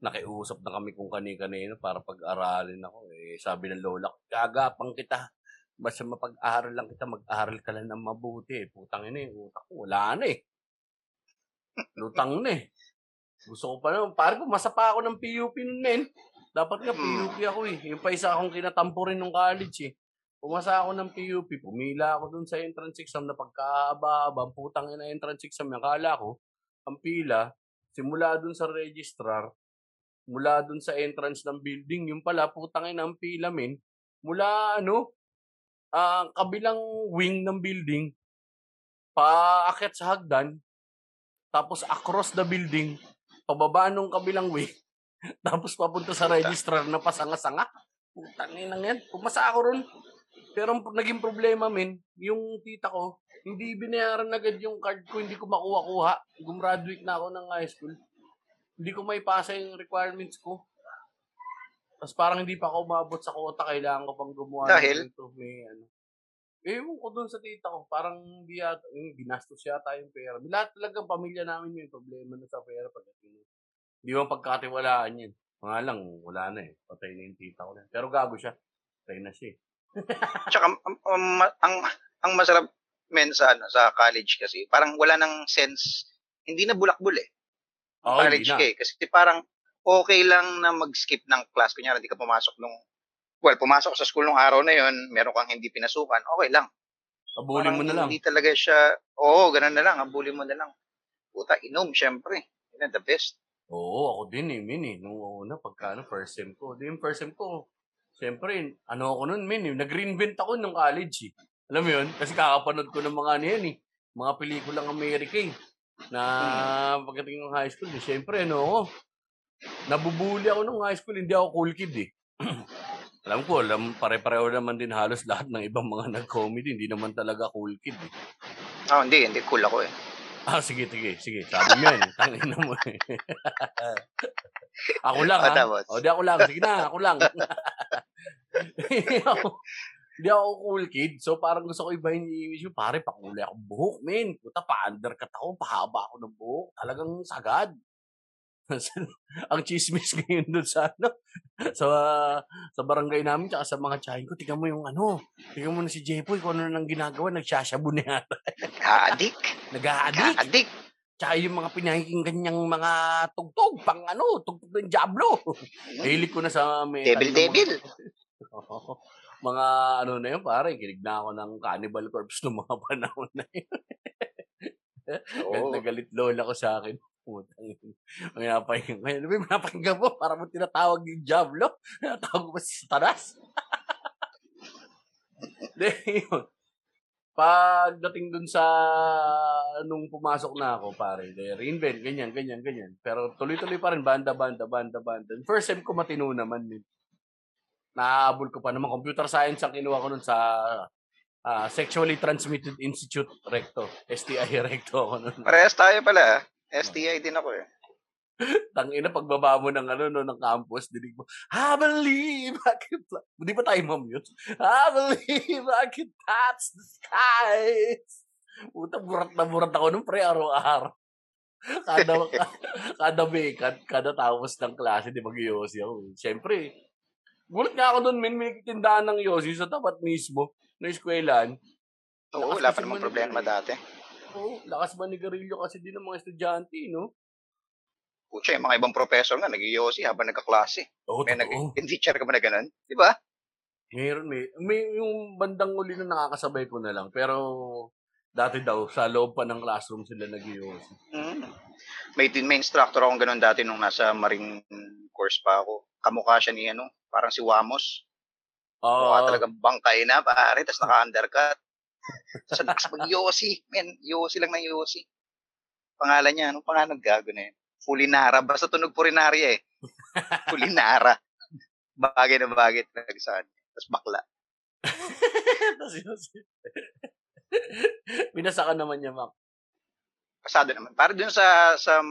Nakiusap na kami kung kani-kanino para pag-aralin ako. Eh, sabi ng lola ko, gagapang kita. Basta mapag-aral lang kita, mag-aral ka lang ng mabuti. Eh, putang ina yung utak ko. Wala na eh. Lutang na eh. Gusto ko pa naman. Pare, pumasa pa ako ng PUP nun, men. Dapat nga Hmm. PUP ako eh. Yung pa isa akong kinatampo rin nung college eh. Pumasa ako ng PUP. Pumila ako dun sa entrance exam na pagkaaba-aba. Ang putang ina entrance exam. Yung kala ko, ang pila, simula dun sa registrar, mula dun sa entrance ng building, yung pala, putang ina ang pila, men. Mula ano, ah kabilang wing ng building, paakyat sa hagdan, tapos across the building, pababa nung kabilang way, tapos papunta sa registrar na pasanga-sanga. Putang ina yan. Pumasa ako ron. Pero ang naging problema, men, yung tita ko, hindi binayaran agad yung card ko, hindi ko makuha-kuha. Gumraduate na ako ng high school. Hindi ko may pasa yung requirements ko. Tapos parang hindi pa ako umabot sa kota, kailangan ko pang gumawa Dahil? ng ganito. May ano. Ewan ko dun sa tita ko, parang hindi yata, yung ginastos yata yung pera. Lahat talagang pamilya namin may problema na sa pera pagdating. Hindi mo pagkatiwalaan yun. Mga lang, wala na eh. Patay na yung tita ko na. Pero gago siya. Patay na siya eh. Tsaka ang, ang, ang, ang masarap men sa, ano, sa college kasi, parang wala nang sense, hindi na bulakbul eh. Hindi college ka eh. Kasi parang okay lang na mag-skip ng class. Kunyari, hindi ka pumasok nung, well, pumasok sa school nung araw na yon meron kang hindi pinasukan, okay lang. Abulin mo na lang. Hindi talaga siya, oo, ganun na lang, abulin mo na lang. Puta, inom, syempre. Yun ang the best. Oo, ako din eh, min eh. Nung una, pagka ano, first sem ko. Di yung first sem ko, siyempre, ano ako nun, min eh. Nag-reinvent ako nung college eh. Alam mo yun? Kasi kakapanood ko ng mga ano yan eh. Mga pelikulang Amerika eh. Na pagdating ng high school, eh, siyempre, ano ako. Nabubuli ako nung high school, hindi ako cool kid eh. alam ko, alam, pare-pareho naman din halos lahat ng ibang mga nag-comedy. Hindi naman talaga cool kid eh. Ah, hindi, hindi cool ako eh. Ah, sige, sige, sige. Sabi mo yan. Tangin mo eh. ako lang, Ah, ha? tapos? O, di ako lang. Sige na, ako lang. Hindi ako- cool kid. So, parang gusto ko ibahin yung image mo. Pare, pakulay ako buhok, men. Puta, pa-undercut ako. Pahaba ako ng buhok. Talagang sagad. ang chismis ngayon doon sa ano, sa sa barangay namin tsaka sa mga tsahin ko, tingnan mo yung ano, tingnan mo na si Jepoy kung ano nang ginagawa, nagsashabu na yata. Ka-addict. Nag-a-addict. Ka-addict. Tsaka yung mga pinakikinggan niyang mga tugtog, pang ano, tugtog ng Diablo. Mahilig ko na sa metal. Devil, mga- devil. Mga ano na yun, pare, kinig na ako ng Cannibal Corpse ng mga panahon na yun. Galit Oo. na galit lola ko sa akin. Putang. Ang napakinggan. Ngayon, ano ba napakinggan mo? Para mo tinatawag yung Diablo? Tinatawag mo si Satanas? Hindi, yun. Pagdating dun sa nung pumasok na ako, pare, de, reinvent, ganyan, ganyan, ganyan. Pero tuloy-tuloy pa rin, banda, banda, banda, banda. First sem ko matino naman din. Naaabol ko pa naman. Computer science ang kinuha ko nun sa ah, Sexually Transmitted Institute Recto. STI Recto ako nun. Parehas tayo pala. STI din ako eh. Tangina, pagbaba mo ng ano, no, ng campus, dinig mo, I believe I can fly. Hindi pa tayo mamute? I believe I can touch the skies. Puta, burat na burat ako nung pre, araw-araw. Kada, kada vacant, kada tapos ng klase, di mag-yosi ako. Siyempre, gulat nga ako doon, min, may tindahan ng yosi sa tapat mismo, na eskwelahan. Oo, wala pa namang man- problema dati. Oo, lakas manigarilyo kasi din ng mga estudyante, no? Pucha, yung mga ibang professor nga, nag-yosi habang nagkaklase. Oo, May nag totoo. teacher ka ba na ganun? Di ba? Meron, may, may yung bandang uli na nakakasabay ko na lang. Pero dati daw, sa loob pa ng classroom sila nag Mm. May, may instructor akong ganun dati nung nasa marine course pa ako. Kamukha siya ni ano, parang si Wamos. Oo. Mukha talagang bangkay na, pare. Tapos naka-undercut. Ang lakas mag Yossi. Men, Yossi lang ng Yossi. Pangalan niya, anong pangalan gago na yun? Fulinara. Basta tunog Purinarya eh. Fulinara. Bagay na bagay talaga sa kanya. Tapos bakla. Tapos yun, Binasa ka naman niya, Mac. Pasado naman. Para dun sa sa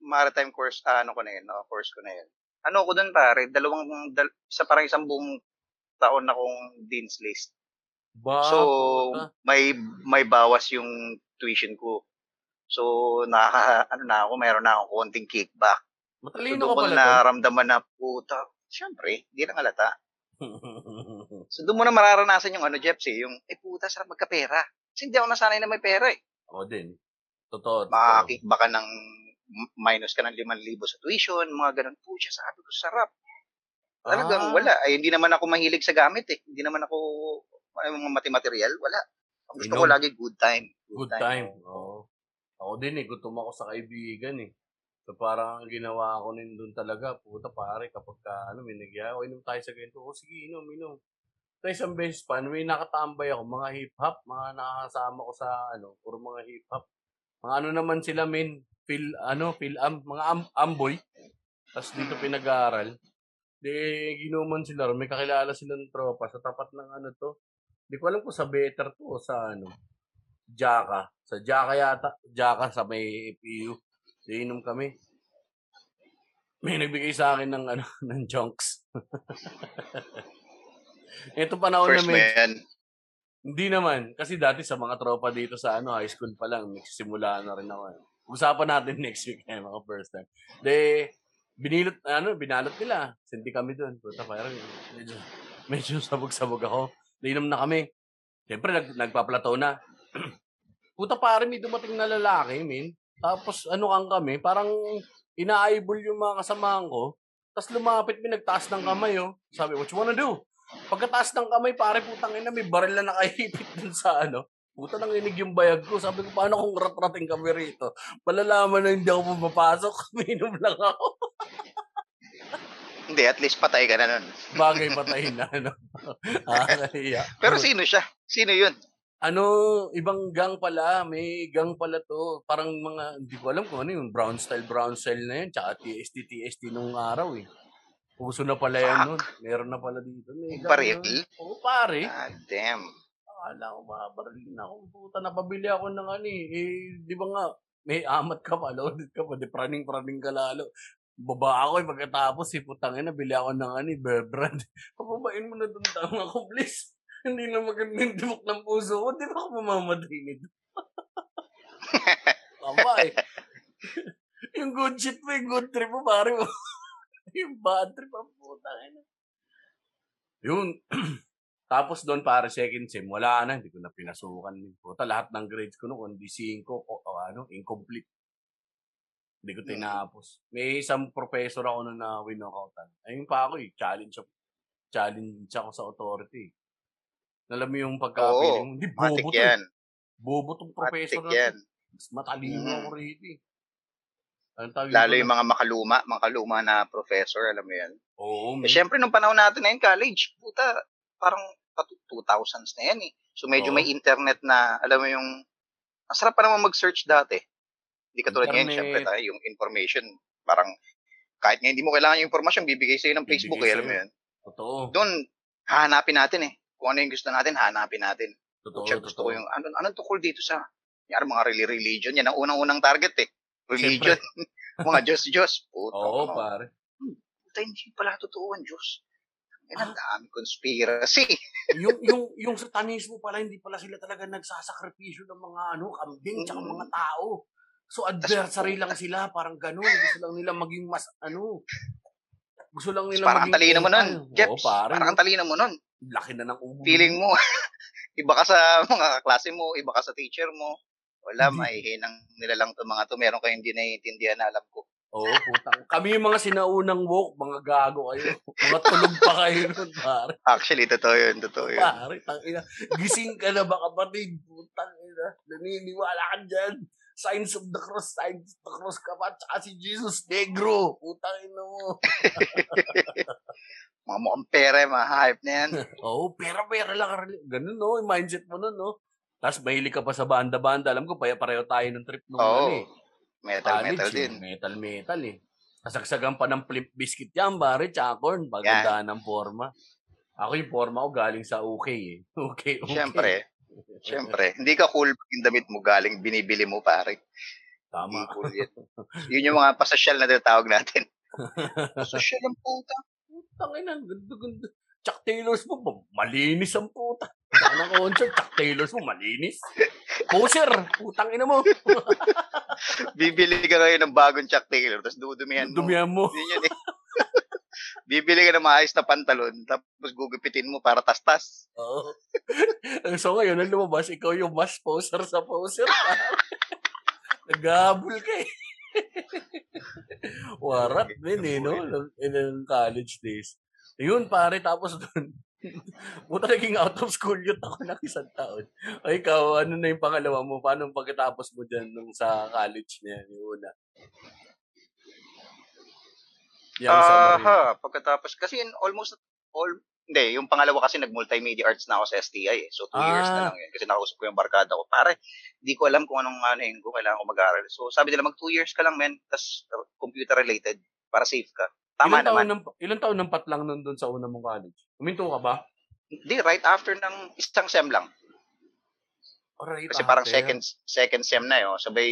maritime course, ah, ano ko na yun, no? course ko na yun. Ano ko dun pare, dalawang, dal, sa parang isang buong taon na kong dean's list. Ba, So, may may bawas yung tuition ko. So, nakaka, ano na ako, mayroon na akong konting kickback. So, matalino doon ka ko pala na naramdaman na, puta, syempre, di lang halata. to. So, doon mo na mararanasan yung ano, Jeps, eh, yung, eh, puta, sarap magkapera. Kasi hindi ako nasanay na may pera, eh. Ako din. Totoo. Makakakickback ka ng minus ka ng 5,000 sa tuition, mga ganun. Pucha, sabi ko, sarap. Talagang Ah, wala. Ay, hindi naman ako mahilig sa gamit, eh. Hindi naman ako, ano, mga matimaterial, wala. Ang gusto ko Inom. lagi good time. Good time. Oo. Ako din eh, gutom ako sa kaibigan eh. So parang ang ginawa ko nin doon talaga, puta pare, kapag ka, ano, may nagyaya, o inom tayo sa ganito, o sige, inom, inom. So isang beses pa, may nakatambay ako, mga hip-hop, mga nakakasama ko sa, ano, puro mga hip-hop. Mga ano naman sila, men, feel, ano, feel am, mga am, amboy. Tapos dito pinag-aaral. Di, ginuman sila, may kakilala silang tropa sa tapat ng ano to. Di ko alam kung sa better to o sa ano. Jaka. Sa Jaka yata. Jaka sa may PU. Iinom kami. May nagbigay sa akin ng ano ng junks. Ito panahon First na may, yan. hindi naman. Kasi dati sa mga tropa dito sa ano, high school pa lang, nagsisimula na rin ako. Usapan natin next week eh, mga first time. De, binilot, ano, binalot nila. Sindi kami doon. Puta, parang medyo, medyo sabog-sabog ako. Nainom na kami. Siyempre, nag, nagpaplato na. Puta pare, may dumating na lalaki, min. Tapos, ano kang kami, parang ina-eyeball yung mga kasamahan ko. Tapos lumapit, may nagtaas ng kamay, oh. Sabi, what you wanna do? Pagkataas ng kamay, pare, putang ina, may baril na nakahipit dun sa ano. Puta nanginig yung bayag ko. Sabi ko, paano kung rat-rating kami rito? Malalaman na hindi ako pumapasok. Minom lang ako. Hindi, at least patay ka na nun. Bagay patayin na, ano. ah, nahiya. Pero sino siya? Sino yun? ano, ibang gang pala. May gang pala to. Parang mga, hindi ko alam kung ano yung brown style, brown style na yun. Tsaka TST, TST nung araw eh. Puso na pala yan nun. Meron na pala dito. May nun. Oo, pare. Ah, damn. Akala ko mabaril na ako. Puta, napabili ako ng ano eh. Eh, di ba nga, may amat ka pa, loaded ka pa, di praning-praning ka lalo. Baba ako eh, pagkatapos, si putang ina, bili ako ng ano eh, bear brand. Papabain mo na doon tama ko, please. Hindi na magandang dimok ng puso ko, di ba ako mamamatay nito? Tama eh. yung good shit mo, yung good trip mo, pare mo. yung bad trip, ang putang ina. Yun. Tapos doon para second sem, wala na, hindi ko na pinasukan. Puta, lahat ng grades ko noon, kundi 5 o, o ano, incomplete. Hindi ko tinapos. May isang professor ako noon na winokautan. Ayun pa ako eh, challenge ako. Challenge ako sa authority. Alam mo yung pagka-feeling hindi bobo to. yan. Bobo tong professor Matik na yan. Mas matalino Mm. ako rito eh. Anong tawag Lalo yung mga makaluma, mga kaluma na professor, alam mo yan. Oo, Eh, man. syempre, nung panahon natin na yun, college, puta, parang patu- 2000s na yan eh. So, medyo Oo. may internet na, alam mo yung, ang sarap pa naman mag-search dati. Hindi katulad ngayon, Internet. syempre, tayo, yung information, parang, kahit nga hindi mo kailangan yung information, bibigay sa'yo ng Bibigay Facebook, eh, alam mo yan. Totoo. Doon, hahanapin natin eh. Kung ano yung gusto natin, hahanapin natin. Totoo, Check, gusto totoo. ko yung, ano, anong tukol dito sa, yan, mga reli- religion, yan ang unang-unang target eh. Religion. mga Diyos-Diyos. Puta, Oo, ano, pare. puta, hindi pala totoo ang Diyos. Yan ang dami conspiracy. yung yung yung satanismo pala hindi pala sila talaga nagsasakripisyo ng mga ano kambing tsaka Mm. mga tao. So adversary lang sila, parang ganun. Gusto lang nila maging mas ano. Gusto lang nila Parang ang maging talino mo nun, Jeps. Parang ang talino mo nun. laki na ng ulo. Feeling mo, iba ka sa mga klase mo, iba ka sa teacher mo. Wala, Hindi. maihinang nila lang to mga to. Meron kayong hindi naiintindihan na alam ko. Oo, putang. Kami yung mga sinaunang woke, mga gago kayo. Mga tulog pa kayo nun, pare. Actually, totoo yun, totoo yun. Pare, tangina. Gising ka na ba kapatid? Putang ina. Naniniwala ka dyan. Signs of the cross, signs of the cross ka pa, tsaka si Jesus, negro. Putang ina mo. Mga mukhang pera, mga hype na yan. Oo, oh, pera-pera lang. Ganun, no? Yung mindset mo nun, no? Tapos mahilig ka pa sa banda-banda. Alam ko, pareho tayo ng trip nung Oo. ano eh. Metal, College, metal eh. din. Metal, metal eh. Kasagsagan pa ng flip biscuit yan, tsaka corn. Pagandaan ng forma. Ako yung forma ko galing sa UK eh. UK, UK. Siyempre, siyempre. Hindi ka cool pag yung damit mo galing, binibili mo, pare. Tama. Hindi cool yan. Yun yung mga pasosyal na tinatawag natin. Pasosyal ang puta. Tangin na, ganda, ganda. Chuck Taylors mo, malinis ang puta. Ano concert, Chuck Taylors mo, malinis. Poser, putang ina mo. Bibili ka ngayon ng bagong Chuck Taylor, tapos dudumihan mo. Dumihan mo. Yun yun eh. Bibili ka ng maayos na pantalon, tapos gugupitin mo para tastas. Oo. so ngayon, nang lumabas, ikaw yung mas poser sa poser. Naghabol ka eh. Warat din eh, no? In, in college days. Yun, pare, tapos doon, Puta naging out of school youth ako ng isang taon. Ay, ikaw, ano na yung pangalawa mo? Paano pagkatapos mo dyan nung sa college niya, yung una? Yung. Aha, pagkatapos, kasi in almost all, hindi, yung pangalawa kasi nag-multimedia arts na ako sa STI eh. So, two years na Ah. lang yun. Kasi nakausap ko yung barkada ko. Pare, hindi ko alam kung anong ano yun, kung kailangan ko mag-aaral. So, sabi nila, mag two years ka lang, men. Tapos, uh, computer related, para safe ka. Tama ilan taon naman. ng, ilan taon ng patlang nun doon sa una mong college? Huminto ka ba? Hindi, right after ng isang sem lang. Alright, Kasi parang second second sem na yun. Sabay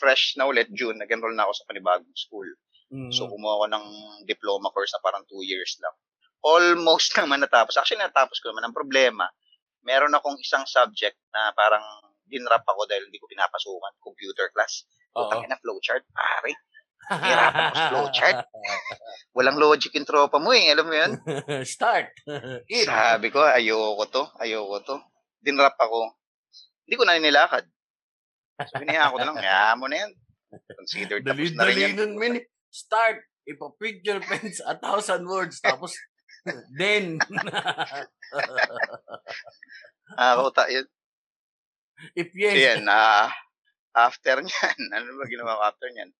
fresh na ulit, June, nag-enroll na ako sa panibagong school. Mm. So, kumuha ako ng diploma course na parang two years lang. Almost naman natapos. Actually, natapos ko naman. Ang problema, meron akong isang subject na parang dinrap ako dahil hindi ko pinapasukan. Computer class. Putang ina, flowchart. Pare, Hirapan ako sa flowchart. walang logic yung tropa mo eh. Alam mo yun? Start. Eat. Sabi ko, ayoko to. Ayoko to. Dinrap ako. Hindi ko na nilakad. So, hinayaan ko na lang. Kaya mo na yan. Consider tapos na rin yan. nun, min. Start. Ipa-picture pens a thousand words. Tapos, then. Ako, ta, yun. If So, yes. yan, ah, after niyan, ano ba ginawa ko after niyan?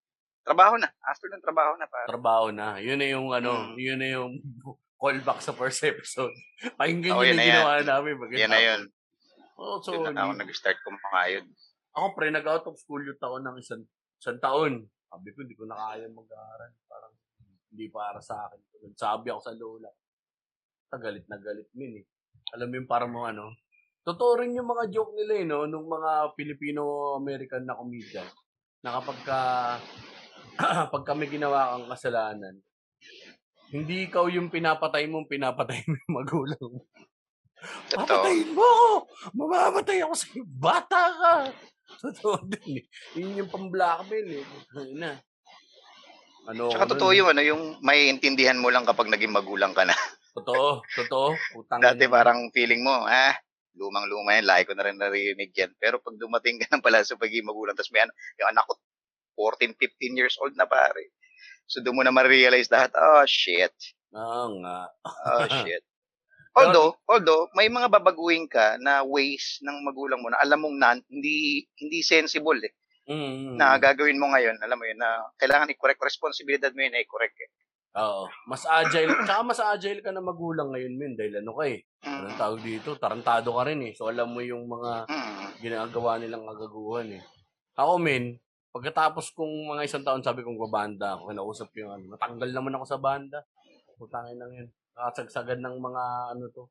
Trabaho na. After ng trabaho na, para. Trabaho na. Yun na yung ano, Mm. yun na yung callback sa first episode. Pakinggan Oh, yun yun na na yan. ginawa namin. Maganda. Yan na yun. Oh, so, Doon na ako nag-start kumakayod. ako pre, nag-out of school youth ako ng isang, isang taon. Sabi ko, hindi ko na kaya mag-aaral. Parang, hindi para sa akin. Sabi ako sa lola. Galit na galit min eh. Alam mo yung parang mga ano, totoo rin yung mga joke nila eh, no? Nung mga Filipino-American na comedian. Na kapag ka, pag kami ginawa kang kasalanan, hindi ikaw yung pinapatay mo, pinapatay mo yung magulang mo. Papatayin mo ako! Mamamatay ako sa'yo! Bata ka! Totoo din eh. Yun yung pang-blackmail eh. Ay na. Ano Tsaka totoo nun? yung ano, yung may intindihan mo lang kapag naging magulang ka na. Totoo, totoo. Putang Dati ina. parang feeling mo, ah, lumang-luma yan, laki ko na rin narinig yan. Pero pag dumating ka ng pala sa pagiging magulang, tapos may ano, yung anak ko, 14, 15 years old na pare. So doon mo na ma-realize lahat, oh shit, Oo nga. oh shit. Although, although may mga babaguhin ka na ways ng magulang mo na alam mong nan, hindi hindi sensible eh. Mm, Na gagawin mo ngayon, alam mo yun, na kailangan i-correct responsibilidad mo yun na i-correct eh. Oo. Mas agile. Tsaka mas agile ka na magulang ngayon, min. Dahil ano ka eh. Anong Mm. tawag dito? Tarantado ka rin eh. So alam mo yung mga Mm. ginagawa nilang kagaguhan eh. Ako, min, pagkatapos kong mga isang taon, sabi kong babanda ako, kinausap ko yung ano, natanggal naman ako sa banda. Putangin lang yun. Nakasagsagan ng mga ano to.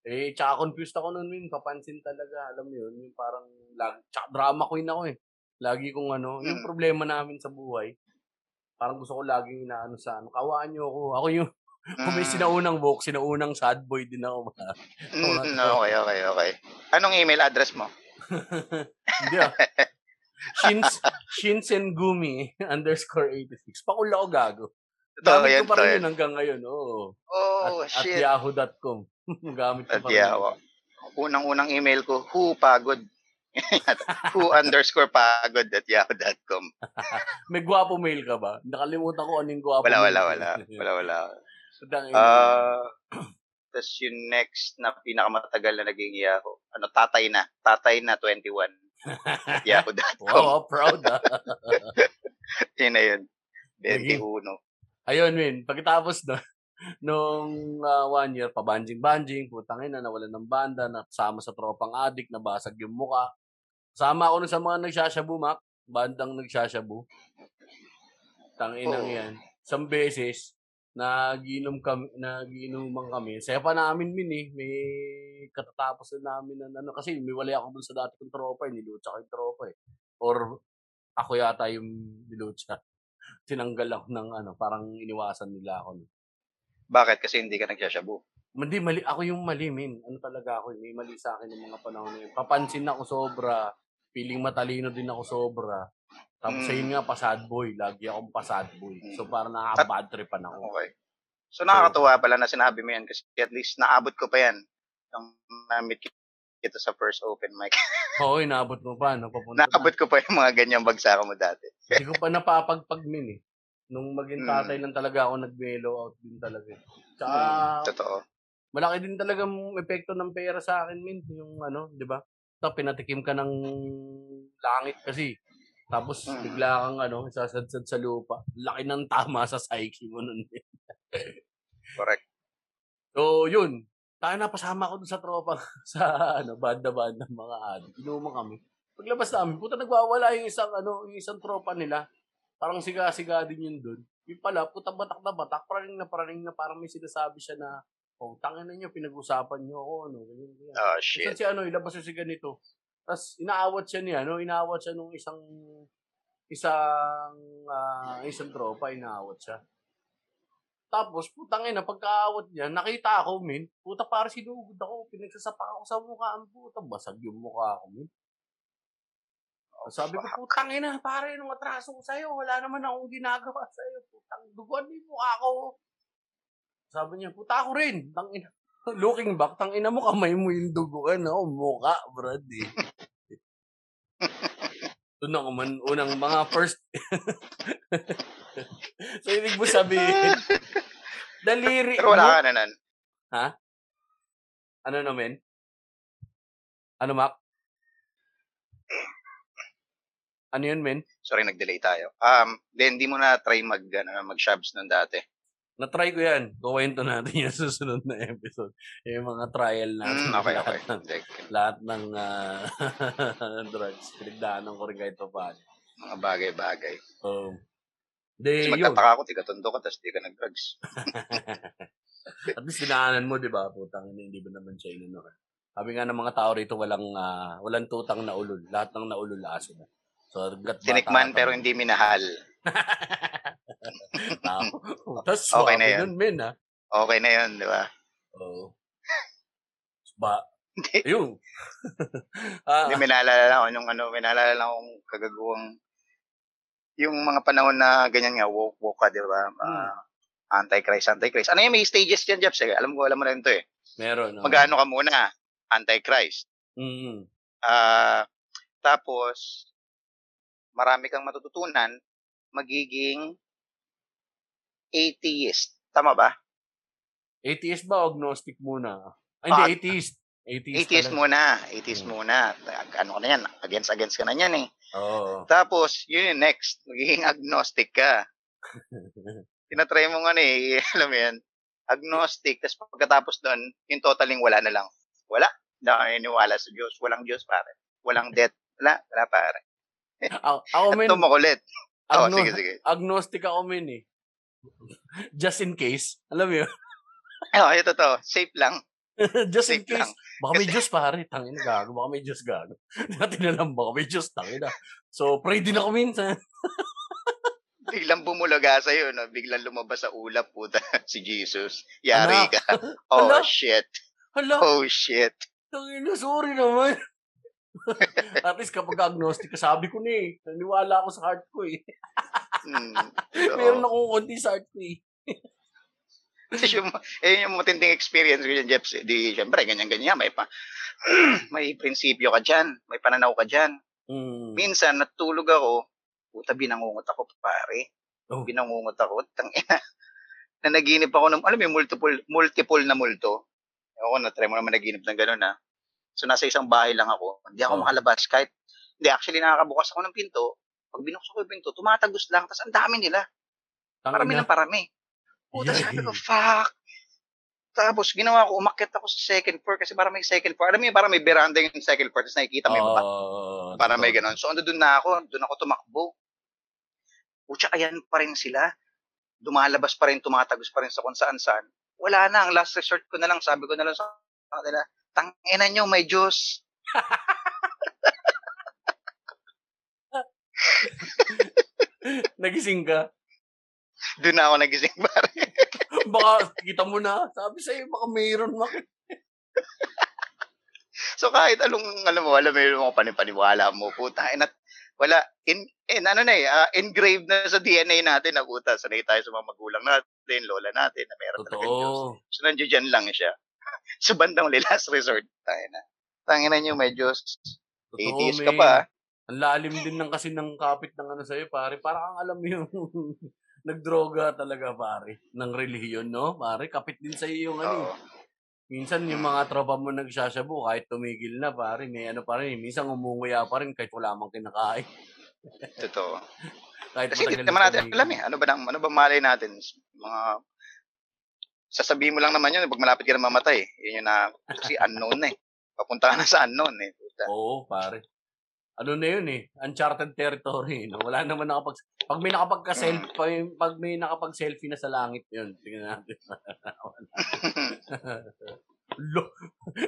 Eh, tsaka confused ako nun, min. Papansin talaga. Alam mo yun, yung parang, lag, tsaka drama queen ako eh. Lagi kong ano, yung Mm. problema namin sa buhay, parang gusto ko laging inaano sa ano, kawaan niyo ako. Ako yung, kung may Mm. sinaunang book, sinaunang sad boy din ako. Mm, okay, okay, okay. Anong email address mo? Hindi ah. Shins, Shinsengumi underscore 86. Pakula ko gago. Gamit yan, ko pa rin yun hanggang ngayon. Oo. Oh, at, at shit. yahoo.com. Gamit ko At pa rin. Yahoo. Unang-unang email ko, who pagod. who underscore pagod at yahoo.com. May gwapo mail ka ba? Nakalimutan ko anong gwapo Wala, mail. wala, wala. Wala, wala. Tangina. Ah, Tapos yung next na pinakamatagal na naging Yahoo, ano, tatay na. Tatay na 21. Yahoo.com. Wow, proud ah. Yun na yun. Sige. 21. Ayun, Win. Pagkatapos na, nung ah, one year, pabanjing-banjing, putang ina, nawalan ng banda, nasama sa tropang adik, nabasag yung muka. Sama ako sa mga nagsashabu, Mac. Bandang nagsashabu. Tanginang Oo. yan. Isang beses, nagiinom kami, nagiinuman kami. Saya pa namin min eh. May katatapos na namin na ano. Kasi may wala ako dun sa dati kong tropa eh. Nilutsa ko yung tropa eh. Or ako yata yung nilutsa. Tinanggal ako ng ano, parang iniwasan nila ako. Bakit? Kasi hindi ka nagsashabu. Hindi, mali. Ako yung mali, min. Ano talaga ako, eh, may mali sa akin ng mga panahon na yun. Papansin ako sobra. Feeling matalino din ako sobra. Tapos Mm. ayun nga, pasad boy. Lagi akong pasad boy. Mm. So parang nakaka-bad tripan ako. Okay. So nakakatuwa pala na sinabi mo yan kasi at least naabot ko pa yan nung na-meet kita sa first open mic. Oo, inaabot mo pa. No? Papunta naabot ko pa yung mga ganyang bagsakan mo dati. Hindi ko pa napapagpag min eh. Nung maging Mm. tatay lang talaga ako, nag-mellow out din talaga. Tsaka, Mm, totoo. malaki din talaga ang epekto ng pera sa akin, min. Yung ano, di ba? Tapos pinatikim ka ng langit kasi. Tapos Mm. bigla kang ano, sasadsad sa lupa. Laki ng tama sa psyche mo nun. eh. Correct. So, yun. Tayo na, pasama ko dun sa tropa sa ano, banda-banda mga adik. Inuman kami. Paglabas namin, puta nagwawala yung isang ano, yung isang tropa nila. Parang siga-siga din yun dun. Yung pala, puta batak na batak, paraning na paraning na parang may sinasabi siya na, oh, tangin na nyo, pinag-usapan nyo ako, ano, ganyan, ganyan. Oh, shit. si ano, ilabas yung si ganito. Tapos inaawat siya niya, no? Inaawat siya nung isang isang ah, isang tropa, inaawat siya. Tapos, putang ina, pagkaawat niya, nakita ako, min. Puta, para sinugod ako. Pinagsasapa ako sa mukha. Ang puta, basag yung mukha ko, min. Sabi ko, putang ina, pare, nung atraso ko sa'yo, wala naman akong ginagawa sa'yo. Putang, duguan mo yung mukha ko. Sabi niya, puta ako rin. Tang ina. Looking back, tang ina mo, kamay mo yung duguan, no? Mukha, brad, eh. Doon ako man, unang mga first. so, ibig mo sabihin, daliri Pero wala ka na nun. Ano na, men? Ano, Mac? Ano yun, men? Sorry, nag-delay tayo. Um, then, hindi mo na try mag, ano, mag-shabs nun dati. Na-try ko yan. Kuwento natin yung susunod na episode. Yung mga trial natin. Mm, okay, okay. Lahat ng, lahat ng ah, drugs. Pinagdaanan ko rin kahit pa paano. mga bagay-bagay. Um, Kasi de, yun. magtataka ko, tigatondo ka, tapos di ka nag-drugs. At least dinaanan mo, di ba? Putang ina, hindi ba naman siya inano ka? Sabi nga ng mga tao rito, walang ah, walang tutang na ulol. Lahat ng naulol aso na. So, Tinikman, pero hindi minahal. Tao. Tapos, Okay na yun. nun, men, ha? Okay na yun, di ba? Oo. Ba, Hindi. ayun. ah, Hindi, may naalala lang ako yung ano, may naalala lang akong kagaguwang yung mga panahon na ganyan nga, woke, woke ka, di ba? Ah, anti-Christ, anti-Christ. Ano yung may stages yan, Jeff? Sige, alam ko, alam mo na rin to eh. meron. no? Magano ka muna, anti-Christ. Mm. Ah, tapos, marami kang matututunan, magiging atheist. Tama ba? Atheist ba o agnostic muna? Ay, hindi, atheist. Atheist, Atheist muna. Atheist Hmm. muna. Ano ka na yan? Against, against ka na yan eh. Oo. Tapos, yun yung next. Magiging agnostic ka. Tinatry mo nga eh. Alam mo yan. Agnostic. Tapos pagkatapos doon, yung totaling wala na lang. Wala. Hindi ako naniniwala sa Diyos. Walang Diyos, pare. Walang death. Wala. Wala, pare. ako, ako men, At tumukulit. Oo, agno- sige, sige. agnostic ako men eh. Just in case. Alam mo yun? Oo, ito to. Safe lang. Just in Safe case. lang. Baka may Diyos pare. Tangin na gago. Baka may Diyos gago. Natin na lang baka may Diyos. Tangin na. So, pray din ako minsan. Biglang bumulaga sa'yo, no? Biglang lumabas sa ulap, puta. si Jesus. Yari Anak. ka. Oh, Ala. shit. Hala. Oh, shit. Tangin na. Sorry naman. At least kapag agnostic ka, sabi ko na eh. Naniwala ako sa heart ko eh. Hmm. So, Meron akong konti sa heart ko eh. Kasi yung, eh, yung matinding experience ko dyan, eh, di, syempre, ganyan-ganyan, may pa, may prinsipyo ka dyan, may pananaw ka dyan. Mm. Minsan, natulog ako, puta, binangungot ako, pare. Oh. Binangungot ako, tangina. na naginip ako ng, alam mo multiple, multiple na multo. Ako, na-try mo naman naginip ng gano'n, ha. So, nasa isang bahay lang ako. Hindi ako Oh. makalabas. Kahit Hindi, actually, nakakabukas ako ng pinto. Pag binuksan ko yung pinto, tumatagos lang. Tapos ang dami nila. Parami ng parami. Puta, sabi ko, fuck. Tapos, ginawa ko, umakyat ako sa second floor kasi para may second floor. Alam mo yun, para may veranda yung second floor, tapos nakikita mo yung. Oh, Para may ganun. So, ando doon na ako. Doon ako tumakbo. Pucha, ayan pa rin sila. Dumalabas pa rin, tumatagos pa rin sa kung saan saan. Wala na. Ang last resort ko na lang, sabi ko na lang sa kanila, tangina nyo, may Diyos. Nagising ka. Doon na ako nagising, pare. Baka kita mo na. Sabi sa'yo, baka mayroon mak. So, kahit anong, alam mo, alam mo yung mga panipaniwala mo, puta, eh, nat, wala, in, in, ano na eh, ah, engraved na sa DNA natin na puta, sanay tayo sa mga magulang natin, lola natin, na meron talaga Diyos. So, nandiyo dyan lang siya. sa bandang last resort, tayo na. Tangin na nyo, may Diyos. Totoo, Atheist ka men. pa. Ang lalim din ng kasi ng kapit ng ano sa'yo, pare. Parang ang alam yung nagdroga talaga, pare. Ng relihiyon, no? Pare, kapit din sa'yo yung ano. Oo. Minsan yung mga tropa mo nagsasabu, kahit tumigil na, pare, may ano pa rin. Minsan umunguya pa rin kahit wala mang kinakain. Totoo. Kahit Kasi hindi naman natin alam eh. Ano ba, nang, ano ba malay natin? Mga sasabihin mo lang naman yun pag malapit ka na mamatay. eh. Yun yung na, kasi unknown na eh. Papunta ka na sa unknown eh. Oo, pare. Ano na yun eh, uncharted territory. No? Wala naman nakapag... Pag may nakapagka-selfie, pag, may nakapag-selfie na sa langit yun, tingnan natin. lo,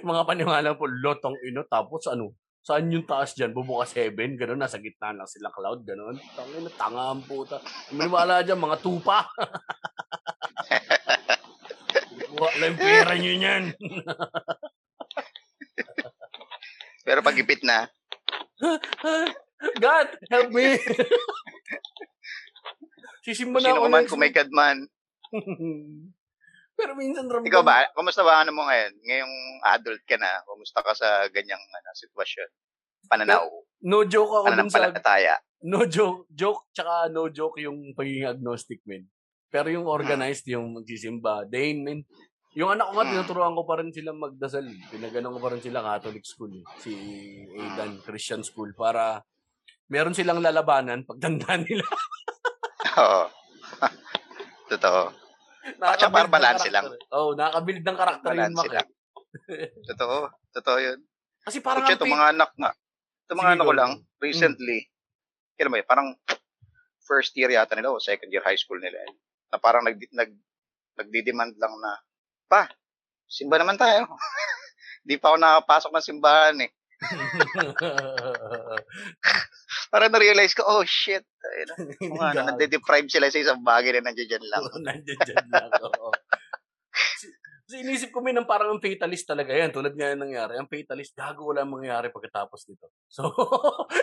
mga paniwala po, lotong ino, tapos ano, saan yung taas dyan? Bubukas heaven, gano'n, nasa gitna lang sila cloud, gano'n. Tangin tanga ang puta. Maniwala dyan, mga tupa. Wala yung pera nyo yan. Pero pag ipit na, God, help me. Sisimba na sino ako ka man, kung may God man. Pero minsan ramdam. Ikaw ba? Kumusta ba ano mo ngayon? Ngayong adult ka na, kumusta ka sa ganyang ano, sitwasyon? Pananaw, No joke ako dun sa... pananampalataya. No joke. Joke, tsaka no joke yung pagiging agnostic, men. Pero yung organized, yung magsisimba. Dane, men. Yung anak ko nga, tinuturuan ko pa rin sila magdasal. Pinaganon ko pa rin sila Catholic school. eh. Si Aidan Christian School. Para meron silang lalabanan pagtanda nila. Oo. Totoo. Ah, tsaka para balance lang. karakter. Oo, oh, nakakabuild ng karakter yun, Mak. lang. Totoo. Totoo yun. Kasi parang Kutya, ang itong mga anak nga. Itong mga anak ko lang, recently, kaya mo parang first year yata nila o second year high school nila. eh, Na parang nag, nag, nagdi-demand lang na, pa, simba naman tayo. Di pa ako nakapasok ng simbahan eh. Parang na-realize ko, oh shit. Ayun, kung ano, nade-deprive sila sa isang bagay na nandiyan dyan lang. Nandiyan dyan lang. Oo. Kasi inisip ko min ng parang ang fatalist talaga yan. Tulad nga yung nangyari. Ang fatalist, gago wala mangyayari pagkatapos nito. So,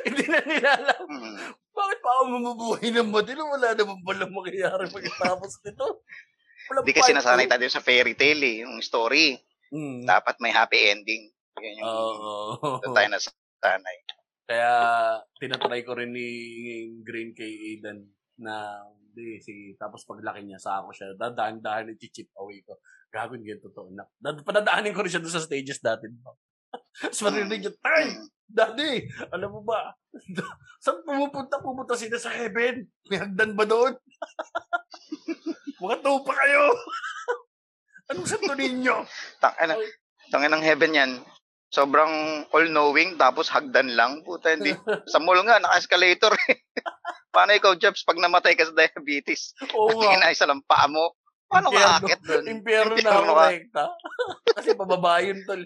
hindi na nila alam. Mm. Bakit pa ako mamubuhay ng matino? Wala naman pala mangyayari pagkatapos nito. Wala Di kasi nasanay tayo sa fairy tale eh, yung story. Mm. Dapat may happy ending. Yun yung Oo. doon tayo nasanay. Kaya, tinatry ko rin ni Green kay Aidan na hindi, sige, tapos paglaki niya, sa ako siya, dadahan-dahan i-chip away ko. Gagawin ganyan, totoo na. Dad- Padadaanin ko rin siya doon sa stages dati. Tapos marinig niya, Tay! Mm. Daddy! Alam mo ba? Saan pumupunta? Pupunta sila sa heaven? May hagdan ba doon? Mga tupa kayo! Anong santo ninyo? Tang, ano, tangin ng heaven yan. Sobrang all-knowing, tapos hagdan lang. Puta, hindi. Sa mall nga, naka-escalator eh. Paano ikaw, Jobs, pag namatay ka sa diabetes? Oo nga. Tingin na isa lang paa mo. Paano ka akit doon? Impyerno na ako rekta. Kasi pababa yun, tol.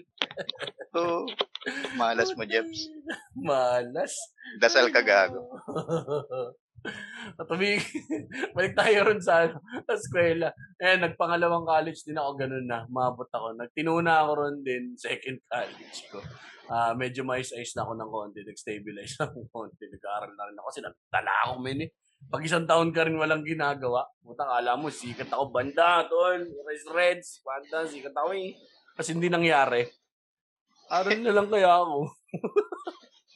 Oo. Malas mo, Jobs. Malas. Dasal ka gago. Tumig, balik tayo ron sa, ano, sa eskwela. Eh, nagpangalawang college din ako, ganun na. Mabot ako. Nagtinuna ako ron din, second college ko. Ah, medyo mais-ice na ako ng konti, nag-stabilize na ng konti, nag-aaral na rin ako kasi nagtala ako, men eh. Pag isang taon ka rin walang ginagawa, putang alam mo, sikat ako banda, tol, Rise Reds, banda, sikat ako eh. Kasi hindi nangyari. Aral na lang kaya ako.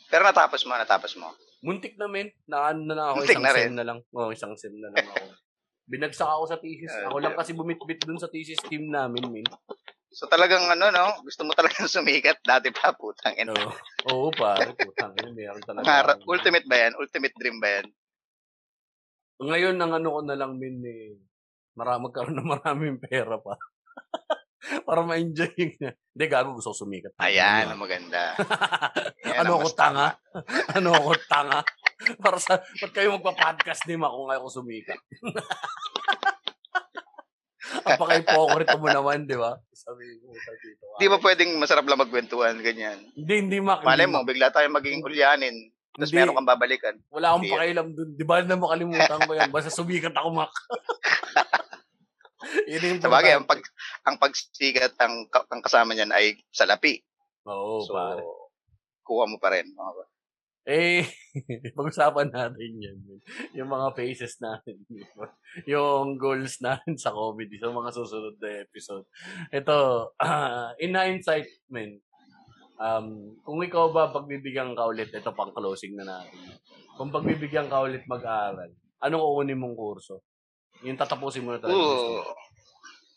Pero natapos mo, natapos mo. Muntik na men, na na lang ako, Muntik isang na sem na lang. Oo, isang sem na lang ako. Binagsak ako sa thesis. Ah, Ako lang kasi bumitbit dun sa thesis team namin, men. So talagang ano, no? Gusto mo talagang sumikat dati pa, putang ina. Oo, oo pare, putang ina, meron talaga. Pangarap, akong- ultimate ba yan? Ultimate dream ba yan? Ngayon, ang ano ko na lang, min, eh, marami, magkaroon ng maraming pera pa. Para ma-enjoy niya. Hindi, gago, gusto ko sumikat. Ayan, Ano ang maganda. Yan Ano ako tanga? ano ako tanga? Para sa, ba't kayo magpa-podcast ni Ma kung ngayon ko sumikat? Ang paka-hypocrite mo naman, di ba? Sabi ko, dito. Di ba pwedeng masarap lang magkwentuhan, ganyan? Hindi, hindi, Mac. Malay mo, bigla tayong magiging ulyanin. Tapos meron kang babalikan. Wala akong pakialam dun. Di ba na makalimutan ko yan? Basta sumikat ako, Mac. Yun yung Sabagay, ang, pag, ang pagsikat, ang, ang kasama niyan ay salapi. Oo, so, pare. kuha mo pa rin. mga ba? Eh, pag-usapan natin yan. Yung mga faces natin. yung goals natin sa comedy sa mga susunod na episode. Ito, ah, in hindsight, men, um, kung ikaw ba pagbibigyan ka ulit, ito pang closing na natin. Kung pagbibigyan ka ulit mag-aaral, anong uunin mong kurso? Yung tatapusin mo na talaga. Oo.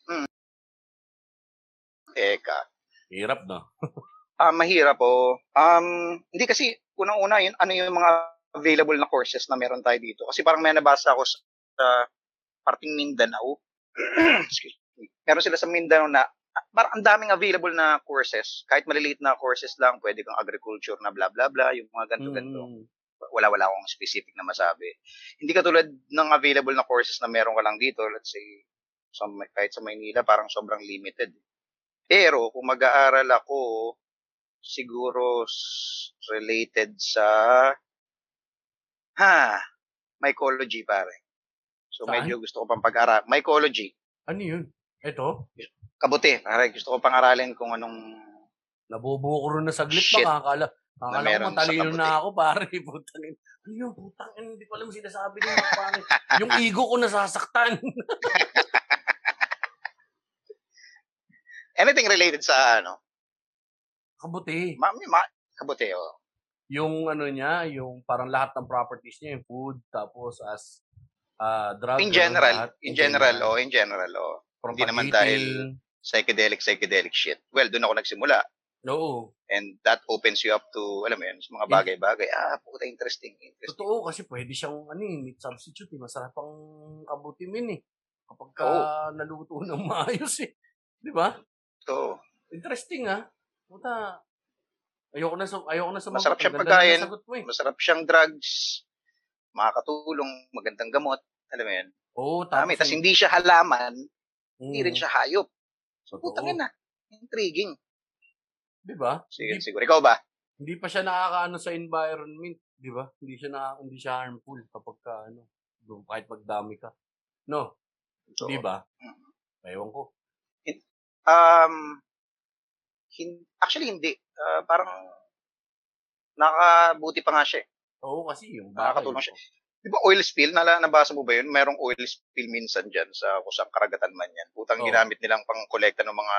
Hmm. Teka. Hirap, no? Ah, mahirap po. Um, hindi kasi unang-una yun, ano yung mga available na courses na meron tayo dito. Kasi parang may nabasa ako sa, parting Mindanao. Excuse me. Meron sila sa Mindanao na parang ang daming available na courses. Kahit maliliit na courses lang, pwede kang agriculture na bla bla bla, yung mga ganito-ganito. Mm. Wala-wala akong specific na masabi. Hindi katulad ng available na courses na meron ka lang dito, let's say, sa, kahit sa Maynila, parang sobrang limited. Pero kung mag-aaral ako, siguro related sa ha, mycology pare. So Saan? medyo gusto ko pang pag-aral. Mycology. Ano yun? Ito? Kabuti, pare. Gusto ko pang aralin kung anong Nabubuo ko rin na saglit Shit. pa. Kakala, kakala ko matalino na ako, pare. Putang ina. Ano yun? Putang ina. Hindi ko alam sinasabi niya, pare. Yung ego ko nasasaktan. anything related sa ano, Kabuti. ma, ma, kabuti oh. Yung ano niya, yung parang lahat ng properties niya, yung food, tapos as uh, drug. In general, lahat. in general, oh, in general, oh. From hindi naman pag-eating. Psychedelic, psychedelic shit. Well, doon ako nagsimula. Oo. And that opens you up to, alam mo yun, sa mga bagay-bagay. Ah, puta, interesting. interesting. Totoo, kasi pwede siyang ano, eh, meat substitute. Eh. Masarap ang kabuti min eh. Kapag ka naluto ng maayos eh. Di ba? So, Interesting ah. Puta. Ayoko na sa ayoko na sa Masarap siyang pagkain. Eh. masarap siyang drugs, makakatulong, magandang gamot, alam mo yun. Oo, tapos Dami. Tapos hindi siya halaman, Mm. hindi rin siya hayop. Totoo. Putang ina. Intriguing. Di ba? Sige, Hindi, siguro. Ikaw ba? hindi pa siya nakakaano sa environment, di ba? Hindi siya na hindi siya harmful kapag ka ano, kahit magdami ka. No, So, di ba? Mm. Ewan ko. Um, hin- actually, hindi. Ah, parang nakabuti pa nga siya. eh. Oo, kasi yung Nakakatulong bakal, siya. Di ba oil spill? Nala, nabasa mo ba yun? Merong oil spill minsan dyan sa kusang karagatan man yan. Putang Oo. ginamit nilang pang kolekta ng mga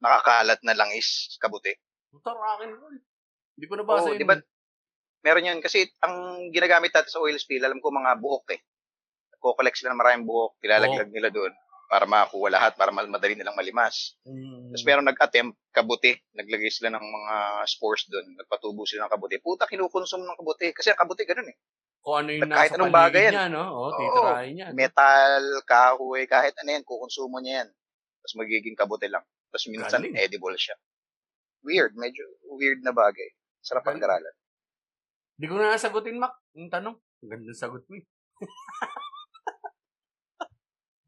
nakakalat na langis, kabuti. Rock and roll. Hindi ko nabasa Oo, yun. di ba? Meron yun. Kasi ang ginagamit natin sa oil spill, alam ko mga buhok eh. Nagko-collect sila ng maraming buhok, ilalaglag nila doon para makakuha lahat, para madali nilang malimas. Mm. Tapos meron nag-attempt, kabuti. Naglagay sila ng mga spores doon. Nagpatubo sila ng kabuti. Puta, kinukonsum ng kabuti. Kasi ang kabuti, ganun eh. Kung ano yung Kahit nasa anong bagay yan. niya, no? Oo. titirahin niya. Metal, kahoy, kahit ano yan, kukonsumo niya yan. Tapos magiging kabuti lang. Tapos minsan Galing. edible siya. Weird, medyo weird na bagay. Sarap Galing. pag-aralan. Hindi ko na nasagutin, Mac. Yung tanong. Ganda sagot mo eh.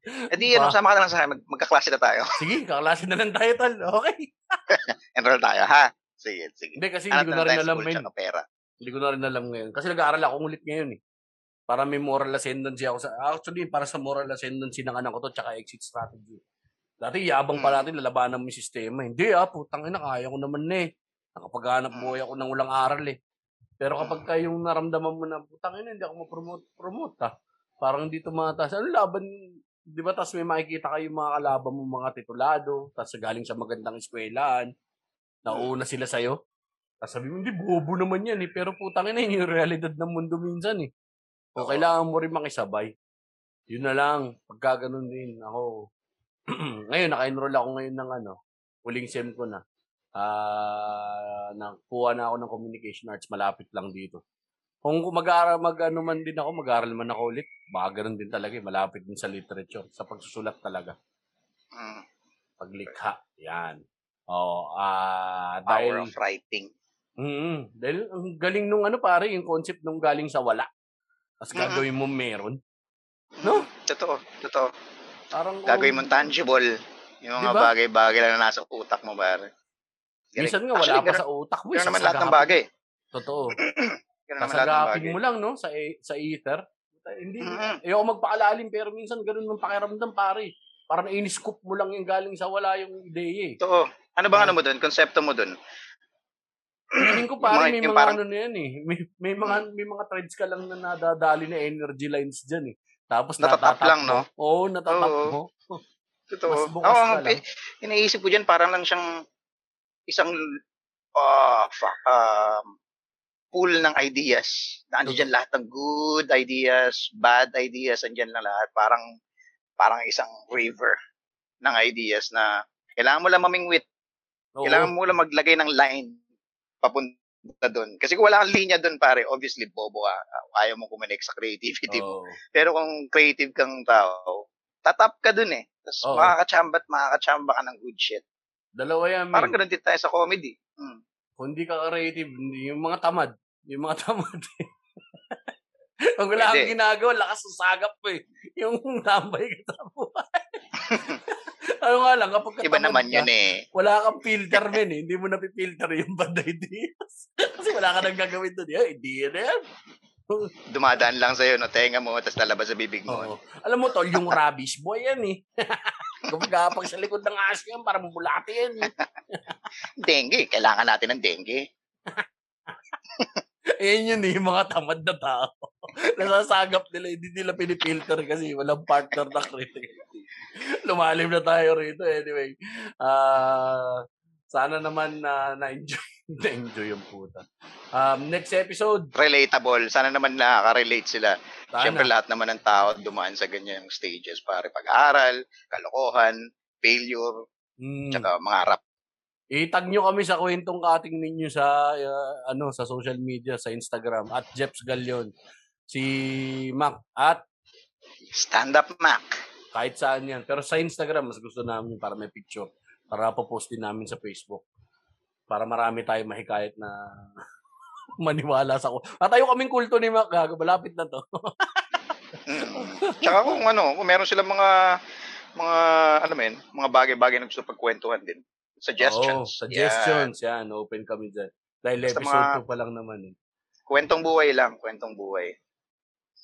Eh di, ano, sama ka na lang sa akin. Mag- magkaklase na tayo. Sige, kaklase na lang tayo, tol. Okay. Enroll tayo, ha? Sige, sige. Hindi, kasi hindi ko na rin alam ngayon. tsaka pera. Hindi ko na rin alam ngayon. Kasi nag-aaral ako ulit ngayon eh. Para may moral ascendancy ako sa... Actually, para sa moral ascendancy ng anak ko to, tsaka exit strategy. Dati, yabang pa Hmm. natin, lalabanan mo yung sistema. Hindi ah, putang ina, kaya ko naman na eh. Nakapaghanap Hmm. buhay ako ng walang aral eh. Pero kapag ka yung naramdaman mo na, putang ina, hindi ako ma-promote, promote ah. Parang hindi tumataas. Ano laban, di ba, tapos may makikita kayo mga kalaban mo, mga titulado, tapos galing sa magandang eskwelahan, nauna sila sa'yo. Tapos sabi mo, hindi, bobo naman yan eh. Pero putang ina, yun yung realidad ng mundo minsan eh. O kailangan mo rin makisabay. Yun na lang. Pagka ganun din, ako, ngayon, naka-enroll ako ngayon ng ano, Huling sem ko na. Ah, nakuha na ako ng communication arts malapit lang dito. Kung mag-aaral, mag ano man din ako, mag-aaral man ako ulit, baka ganun din talaga, eh, malapit din sa literature, sa pagsusulat talaga. Mm. Paglikha, yan. Oo, ah, Power dahil, of writing. mm, dahil ang galing nung ano pare, yung concept nung galing sa wala. Tapos gagawin mo meron. No? Totoo, totoo. Parang, Gagawin mo tangible. Yung mga Diba? bagay-bagay lang na nasa utak mo, pare. Minsan nga wala Actually, pa sa utak mo. eh, Ganun naman lahat ng bagay. Totoo. Bagay. mo lang, no? Sa, e- sa ether. Hindi, Mhm. ayoko magpaalalim, pero minsan ganun ng pakiramdam, pare. Parang in-scoop mo lang yung galing sa wala yung ideya eh. Totoo. Ano bang ano mo doon? Konsepto mo doon? Feeling ko pare, may mga parang- ano na yan eh. May, may mga may mga threads ka lang na nadadali na energy lines dyan eh. Tapos Natatap natatap lang, no? Oo, natatap Oo. mo. Totoo. Mas bukas Ako, ka ang lang. iniisip ko dyan, parang lang siyang isang ah fuck, um, pool ng ideas. Na ano dyan lahat ng good ideas, bad ideas, andyan lang lahat. Parang, parang isang river ng ideas na kailangan mo lang mamingwit. Oo. Kailangan mo lang maglagay ng line papunta doon. Kasi kung wala kang linya doon, pare, obviously, bobo ka. Ayaw mo kumanik sa creativity mo. Oo. Pero kung creative kang tao, tatap ka dun eh. Tapos Oo. makakachamba at makakachamba ka ng good shit. Dalawa yan, Parang ganun din tayo sa comedy. Hmm. Kung hindi ka creative, yung mga tamad. Yung mga tamad. Pag wala kang ginagawa, lakas ng sagap mo eh. Yung tambay ka sa buhay. ano nga lang, kapag Iba katamad naman ka, yun eh. wala kang filter men eh. Hindi mo napipilter yung bad ideas. Kasi wala ka nang gagawin doon. Yeah, hindi yan yan. Dumadaan lang sa'yo, no? Tenga mo, tapos lalabas sa bibig mo. Oo. Alam mo tol, yung rubbish boy yan eh. Kapag sa likod ng aso yan, parang bulati yan eh. Dengue, kailangan natin ng dengue. Ayan yun eh, yung mga tamad na tao. Nasasagap nila, hindi nila pinipilter kasi walang partner na creativity. Lumalim na tayo rito anyway. Ah, sana naman na na-enjoy, na-enjoy yung puta. Um, next episode, Relatable. Sana naman nakaka-relate sila. sana. Siyempre, lahat naman ng tao dumaan sa ganyang stages. Pare, pag-aaral, kalokohan, failure, Mm, tsaka mga rap. Itag nyo kami sa kwentong kating ninyo sa uh, ano sa social media, sa Instagram at Jeps Galion. Si Mac at Stand-up Mac. kahit saan yan. Pero sa Instagram, mas gusto namin para may picture. Para post din namin sa Facebook. Para marami tayo mahikayat na maniwala sa ko. At tayo kaming kulto ni Mac. Gago, malapit na to. Mm. Tsaka kung ano, kung meron silang mga mga ano men, mga bagay-bagay na gusto pagkwentuhan din. Suggestions. Oo, suggestions. Yan. open kami dyan. Dahil Basta episode mga- 2 pa lang naman eh. Yan. Kwentong buhay lang, kwentong buhay.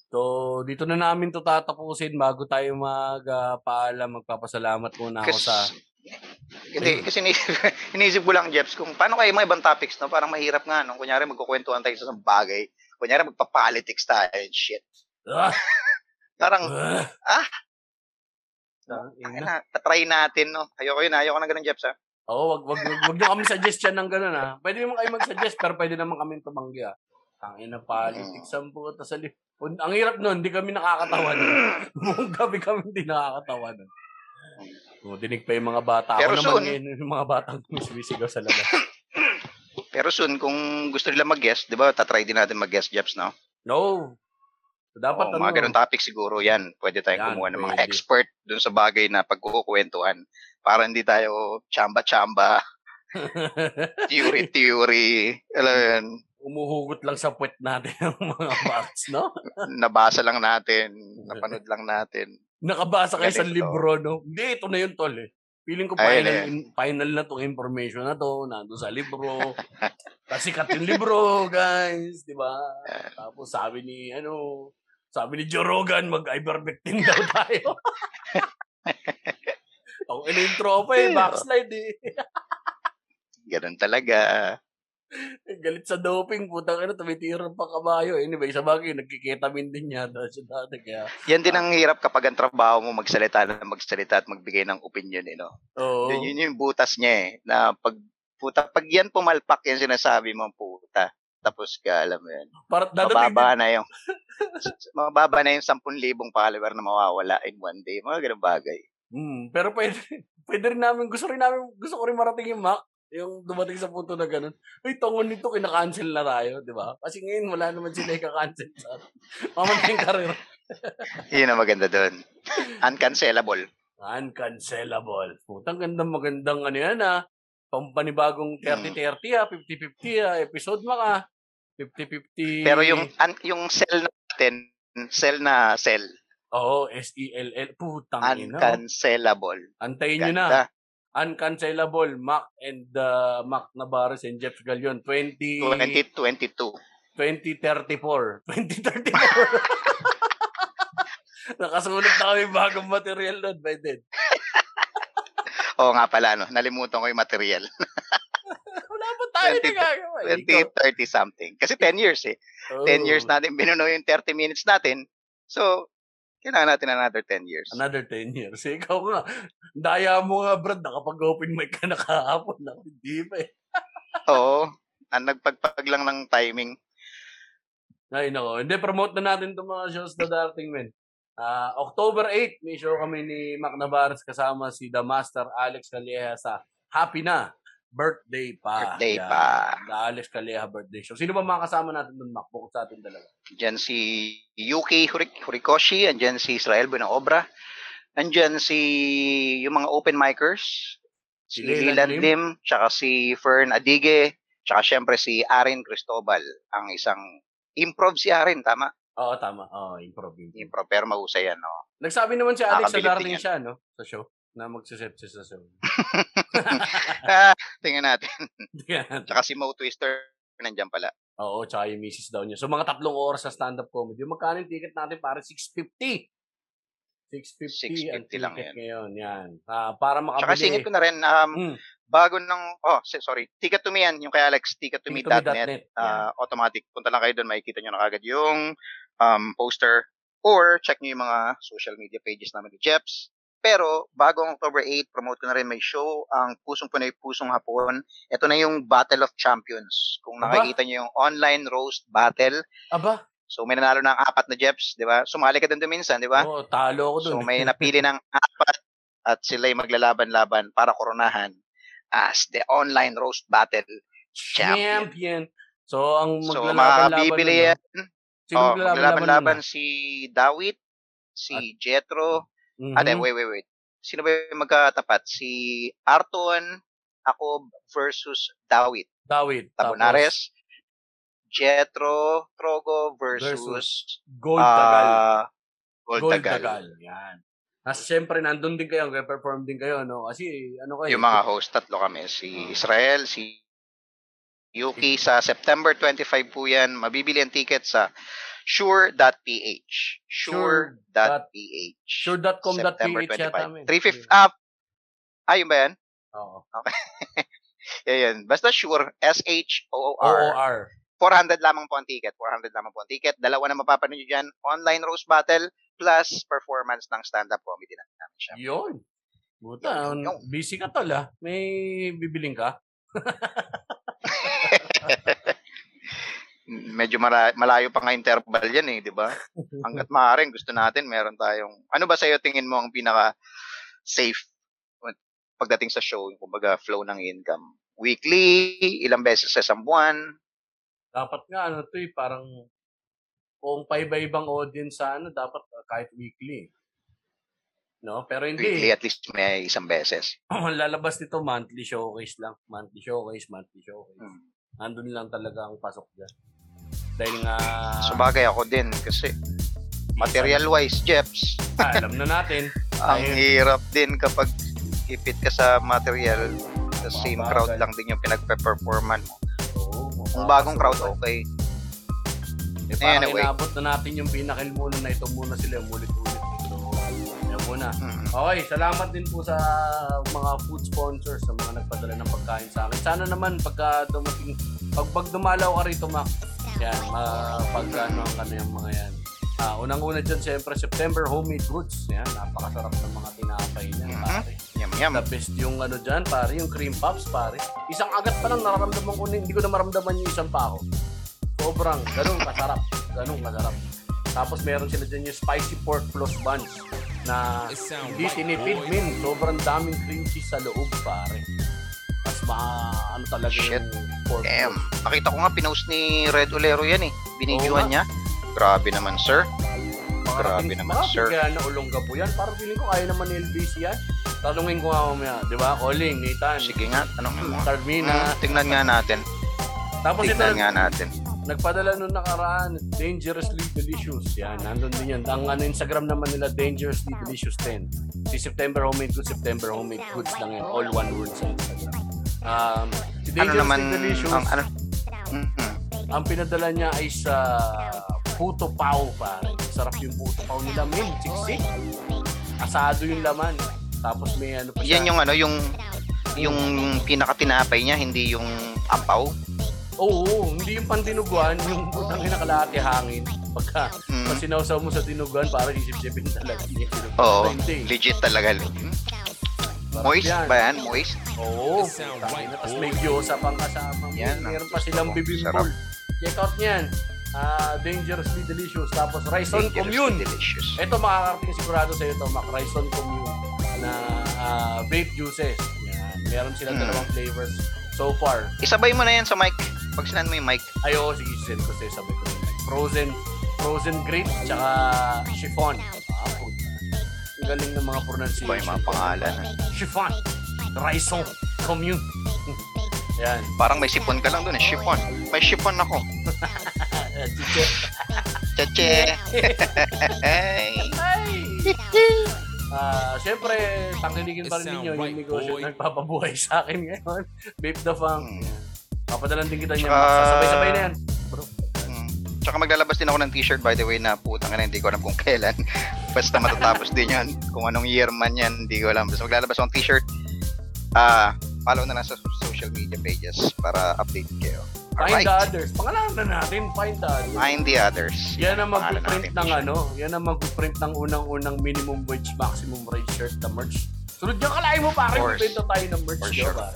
So, dito na namin to tatapusin bago tayo magpaalam. magpapasalamat muna ako sa... hindi, kasi iniisip ko lang, Jeps, kung paano kayo mga ibang topics, no? Parang mahirap nga, no? Kunyari, magkukwentuhan tayo sa isang bagay. Kunyari, magpa-politics tayo and shit. Ah! Parang, Ah! ah, na, tatry natin, no? Ayoko yun, ayoko na ganun, Jeps, ha? Oo, wag wag wag, wag niyo kami suggestion ng gano'n ha. Pwede naman kayo mag-suggest pero pwede naman kami tumanggi ah. Ang ina politics ang puta sa li- Ang hirap nun, hindi kami nakakatawa nun. Buong gabi kami hindi nakakatawa nun. O, dinig pa yung mga bata. Pero Ako naman soon- ngayon, yung mga batang sumisigaw sa labas. Pero soon, kung gusto nila mag-guest, di ba, tatry din natin mag-guest, Jeps, no? No. Dapat Oo, ano, mga ganun topic siguro yan. Pwede tayong Yan, kumuha ng mga pwede. expert dun sa bagay na pagkukwentuhan. Para hindi tayo chamba-chamba, theory-theory. Alam yun, umuhugot lang sa puwet natin ang mga box, no? nabasa lang natin, napanood lang natin. Nakabasa kayo sa libro, no? Hindi, ito na yun, tol, eh. Feeling ko Ayun, final, eh. in- final na tong information na to, nandun sa libro. Kasi kat yung libro, guys, di ba? Tapos sabi ni, ano, sabi ni Joe Rogan, mag-ivermectin daw tayo. Ang in-intro pa eh, backslide eh. Ganun talaga. Galit sa doping, putang ina, tumitira pa kabayo. Anyway, sa bagay, nagkiketamin din yata siya dati. Kaya, Yan din ang hirap kapag ang trabaho mo magsalita na magsalita at magbigay ng opinion, eh, no? oo. Yun, yun yung butas niya eh. Na pag, puta, pag yan pumalpak yan sinasabi mo, puta. Tapos ka, alam mo yun. Para, Mababa na yung, mababa na yung 10,000 follower na mawawala in one day. Mga ganun bagay. Hmm, pero pwede, pwede rin namin, gusto rin namin, gusto ko rin marating yung Mac. Yung dumating sa punto na ganun. Ay, tongon nito, kinakancel na tayo, di ba? Kasi ngayon, wala naman sila ika-cancel sa Mamatay yung karera. Yun ang maganda doon. Uncancelable. Uncancelable. Putang gandang magandang ano yan ah. Pampanibagong 30-30 ah, 50-50 ah, episode mo ka. 50-50. Pero yung an, yung cell natin, cell na cell, Oo, S-E-L-L. Putang ina. oh. uncancelable. Antayin nyo na. Uncancelable. Mac and uh, Mac Navarez and Jeff Galion. 20, 2022. 2034. 2034. Nakasulat na kami bagong material doon by then. Oo nga pala, no? Nalimutan ko yung material. Wala pa tayo 20 nagagawa. eh. Ikaw- 20, 30 something. Kasi 10 years eh. 10 Oo. years natin binuno yung 30 minutes natin. So, kailangan natin another 10 years. Another 10 years. Eh, ikaw nga, daya mo nga, Brad, nakapag-open mic ka na kahapon. Ako, Hindi pa eh. Oo. Ang nagpagpag lang ng timing. Ay, nako. Hindi, promote na natin itong mga shows na darating, men. Ah, October 8, may show kami ni Mac Navarez kasama si The Master Alex Calleja sa Happy Na Birthday pa. Birthday Yan. pa. Alex Calleja Birthday Show. Sino ba mga kasama natin doon, Mac? Bukod sa atin dalawa. Diyan si Yuki Hurik Horikoshi, andyan si Israel Buenaobra, andyan si yung mga open micers, Si si Leland Leland Lim, tsaka si Fern Adige, tsaka syempre si Aaron Cristobal, ang isang improv si Aaron, tama? Oo, tama. Oo, improv. improv. Pero mahusay yan, no? Nagsabi naman si Alex Nakakabilib darating siya, no? Sa show. Na magsiset siya sa show. ah, tingnan natin. Yan. Tsaka si Mo Twister, nandyan pala. Oo, tsaka yung misis daw niya. So, mga tatlong oras sa stand-up comedy. Magkano yung ticket natin? Para 650. 650 ang 650 lang ticket yan. ngayon. Yan. Ah, para makabili. Tsaka singit ko na rin, um, Mm, bago ng, oh, sorry, Ticket to Me yan, yung kay Alex, tickettome.net. tickettome.net. Yan. uh, automatic. Punta lang kayo doon, makikita nyo na kagad yung um, poster or check nyo yung mga social media pages namin ni Jeps. Pero bago ang October 8, promote ko na rin may show ang Pusong Pinoy Pusong Hapon. Ito na yung Battle of Champions. Kung Aba. nakikita nyo yung online roast battle. Aba, So may nanalo ng apat na Jeps, di ba? Sumali ka doon minsan, di ba? oo, talo ako dun. So may napili ng apat at sila'y maglalaban-laban para koronahan as the online roast battle champion. champion. So, ang So maglalaban-laban makabibili nun, yan. Sino Oh, maglalaban-laban si Dawit, si Jetro. Ah? Ate, Mhm. wait, wait, wait. Sino ba yung magkatapat? Si Arton, ako versus Dawit. Dawid. Tapos, Tabonares, Jetro, Trogo versus, Versus Gold Tagal. ah, Gold, Gold Tagal. Tagal. Yan. Tapos, syempre, nandun din kayo. Perform din kayo, no? Kasi, ano kayo? Yung mga host, tatlo kami. Si Israel, si Yuki. Sa September 25 po yan. Mabibili ang ticket sa sure.ph. Sure.ph. Sure.com.ph yata, men. 350, ah, ah, yun ba yan? Oo. Yeah, yan. Basta sure, S-H-O-O-R. OOR. 400 lamang po ang ticket. 400 lamang po ang ticket. Dalawa na mapapanood nyo dyan. Online roast battle plus performance ng stand-up comedy na namin siya. Yun. Buta, Yun, yun, busy ka tol, ah. May bibiling ka? Medyo mala- malayo pa nga interval yan eh, di ba? Hanggat maaaring gusto natin, meron tayong... Ano ba sa'yo tingin mo ang pinaka safe pagdating sa show, yung kumbaga flow ng income? Weekly, ilang beses sa isang buwan, Dapat nga, ano to eh, parang kung paiba-ibang audience sa ano, dapat uh, kahit weekly. No? Pero weekly hindi. at least may isang beses. Lalabas nito, monthly showcase lang. Monthly showcase, monthly showcase. Hmm. Andun lang talaga ang pasok dyan. Dahil nga, Sabagay ako din kasi material-wise, Jeps, ah, alam na natin. ang Ayun. hirap din kapag ipit ka sa material sa same Mabagal. crowd lang din yung pinagpe-performan mo. Oo, Kung bagong crowd, okay. Eh, parang Anyway. inabot na natin yung pinakil muna na ito muna sila, umulit-ulit. So, yan muna. Mm. Okay, salamat din po sa mga food sponsors, sa mga nagpadala ng pagkain sa akin. Sana naman pagka dumating, pag, pag dumalaw ka rito, Mac, yan, mapag ano ang ano yung mga yan. Ah, unang-una dyan, siyempre, September homemade goods. Yan, napakasarap ng mga tinapay niyan, Mhm. pare. Yum, yum. The best yung ano dyan, pare, yung cream puffs, pare. Isang agat pa lang nararamdaman ko, hindi ko na maramdaman yung isang pa ako. Sobrang, ganun kasarap. Ganun kasarap. Tapos meron sila dyan yung spicy pork plus buns. na hindi tinipid, min. Sobrang daming cream cheese sa loob, pare. Ma, ano talaga Shit. yung pork Damn. Nakita ko nga, pinost ni Red Olero yan eh. Oo Binidyohan niya. Grabe naman, sir. Grabe Makarating- naman, sir. Kaya na ulongga po yan. Parang feeling ko kaya naman ni LBC yan. Tanungin ko nga mamaya, di ba? Calling, Nathan, Sige nga, tanongin mo. Carmina. Hmm, tingnan nga natin. Tapos ito, Tingnan nga natin. nagpadala nung nakaraan, Dangerously Delicious. Yan, nandun din yan. Ang ano, Instagram naman nila, Dangerously Delicious 10. Si September Homemade Goods, September Homemade Goods lang yan. All one word sa Instagram. Um, si Ano Dangerously naman, Delicious, ang ang, ano, pinadala niya ay sa puto pao pa. Sarap yung puto pao nila, min. Siksik. Asado yung laman. Tapos may ano pa siya. yan yung ano, yung yung pinakatinapay niya, hindi yung ampaw. Oo, hindi yung pandinuguan, yung putang ina kalahati hangin. Pagka Mm. pag sinawsaw mo sa dinuguan, para isip-sipin talaga. Yung Oo, legit talaga. Hmm? Moist yan. ba yan? Moist? Oo. Tangin na. Tapos may gyoza pang kasama. Yan, Meron pa silang bibimbol. Check out niyan. Ah, dangerously delicious. Tapos Rice on Dangerously Commune. Delicious. Ito makakarating sigurado sa iyo to, Mac. Rice on Commune na ah, vape juices. Yan. Meron silang Hmm. dalawang flavors so far. Isabay mo na yan sa mic. Pag sinan mo yung mic. Ay, oo, sige, send ko sa'yo, sabi ko. Frozen, frozen grape, tsaka chiffon. Ah, puta. Galing ng mga pronunciation. Iba yung mga pangalan. Chiffon. Raison. Commune. Yan. Parang may sipon ka lang doon eh. Chiffon. May chiffon ako. Chiche. Ay! Ah, syempre, tangkilikin pa rin ninyo sound yung right, negosyo boy. na nagpapabuhay sa akin ngayon. Vape the Funk. Hmm. Papadalan din kita niya. Tsaka- Sasabay-sabay na yan. Tsaka maglalabas din ako ng t-shirt by the way na putang na hindi ko alam kung kailan. Basta matatapos din yan. Kung anong year man yan, hindi ko alam. Basta maglalabas ako ng t-shirt. Ah, follow na lang sa social media pages para updated kayo. Find Alright. the others. Pangalanan na natin. Find the others. Find the others. Yan ang Pangalan mag-print ng t-shirt. ano, yan ang mag-print ng unang-unang minimum wage, maximum wage shirt na merch. Sunod yung kalahin mo pare, magpinto tayo ng merch For sure. ba?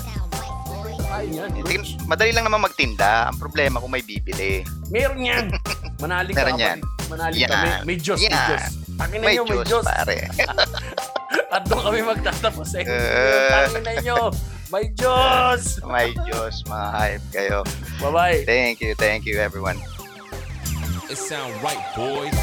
Tayo yan, Hindi, merch. madali lang naman magtinda. Ang problema kung may bibili. Meron yan. Manalig ka Meron yan. Manalig Yan. ka. May, may Diyos, may Yan. Diyos. Tangin na May nyo, may Diyos, pare. At doon kami magtatapos eh. Eh. Tangin na nyo. May Diyos. may Diyos, mga hype kayo. Bye-bye. Thank you, thank you everyone. It sound right, boys.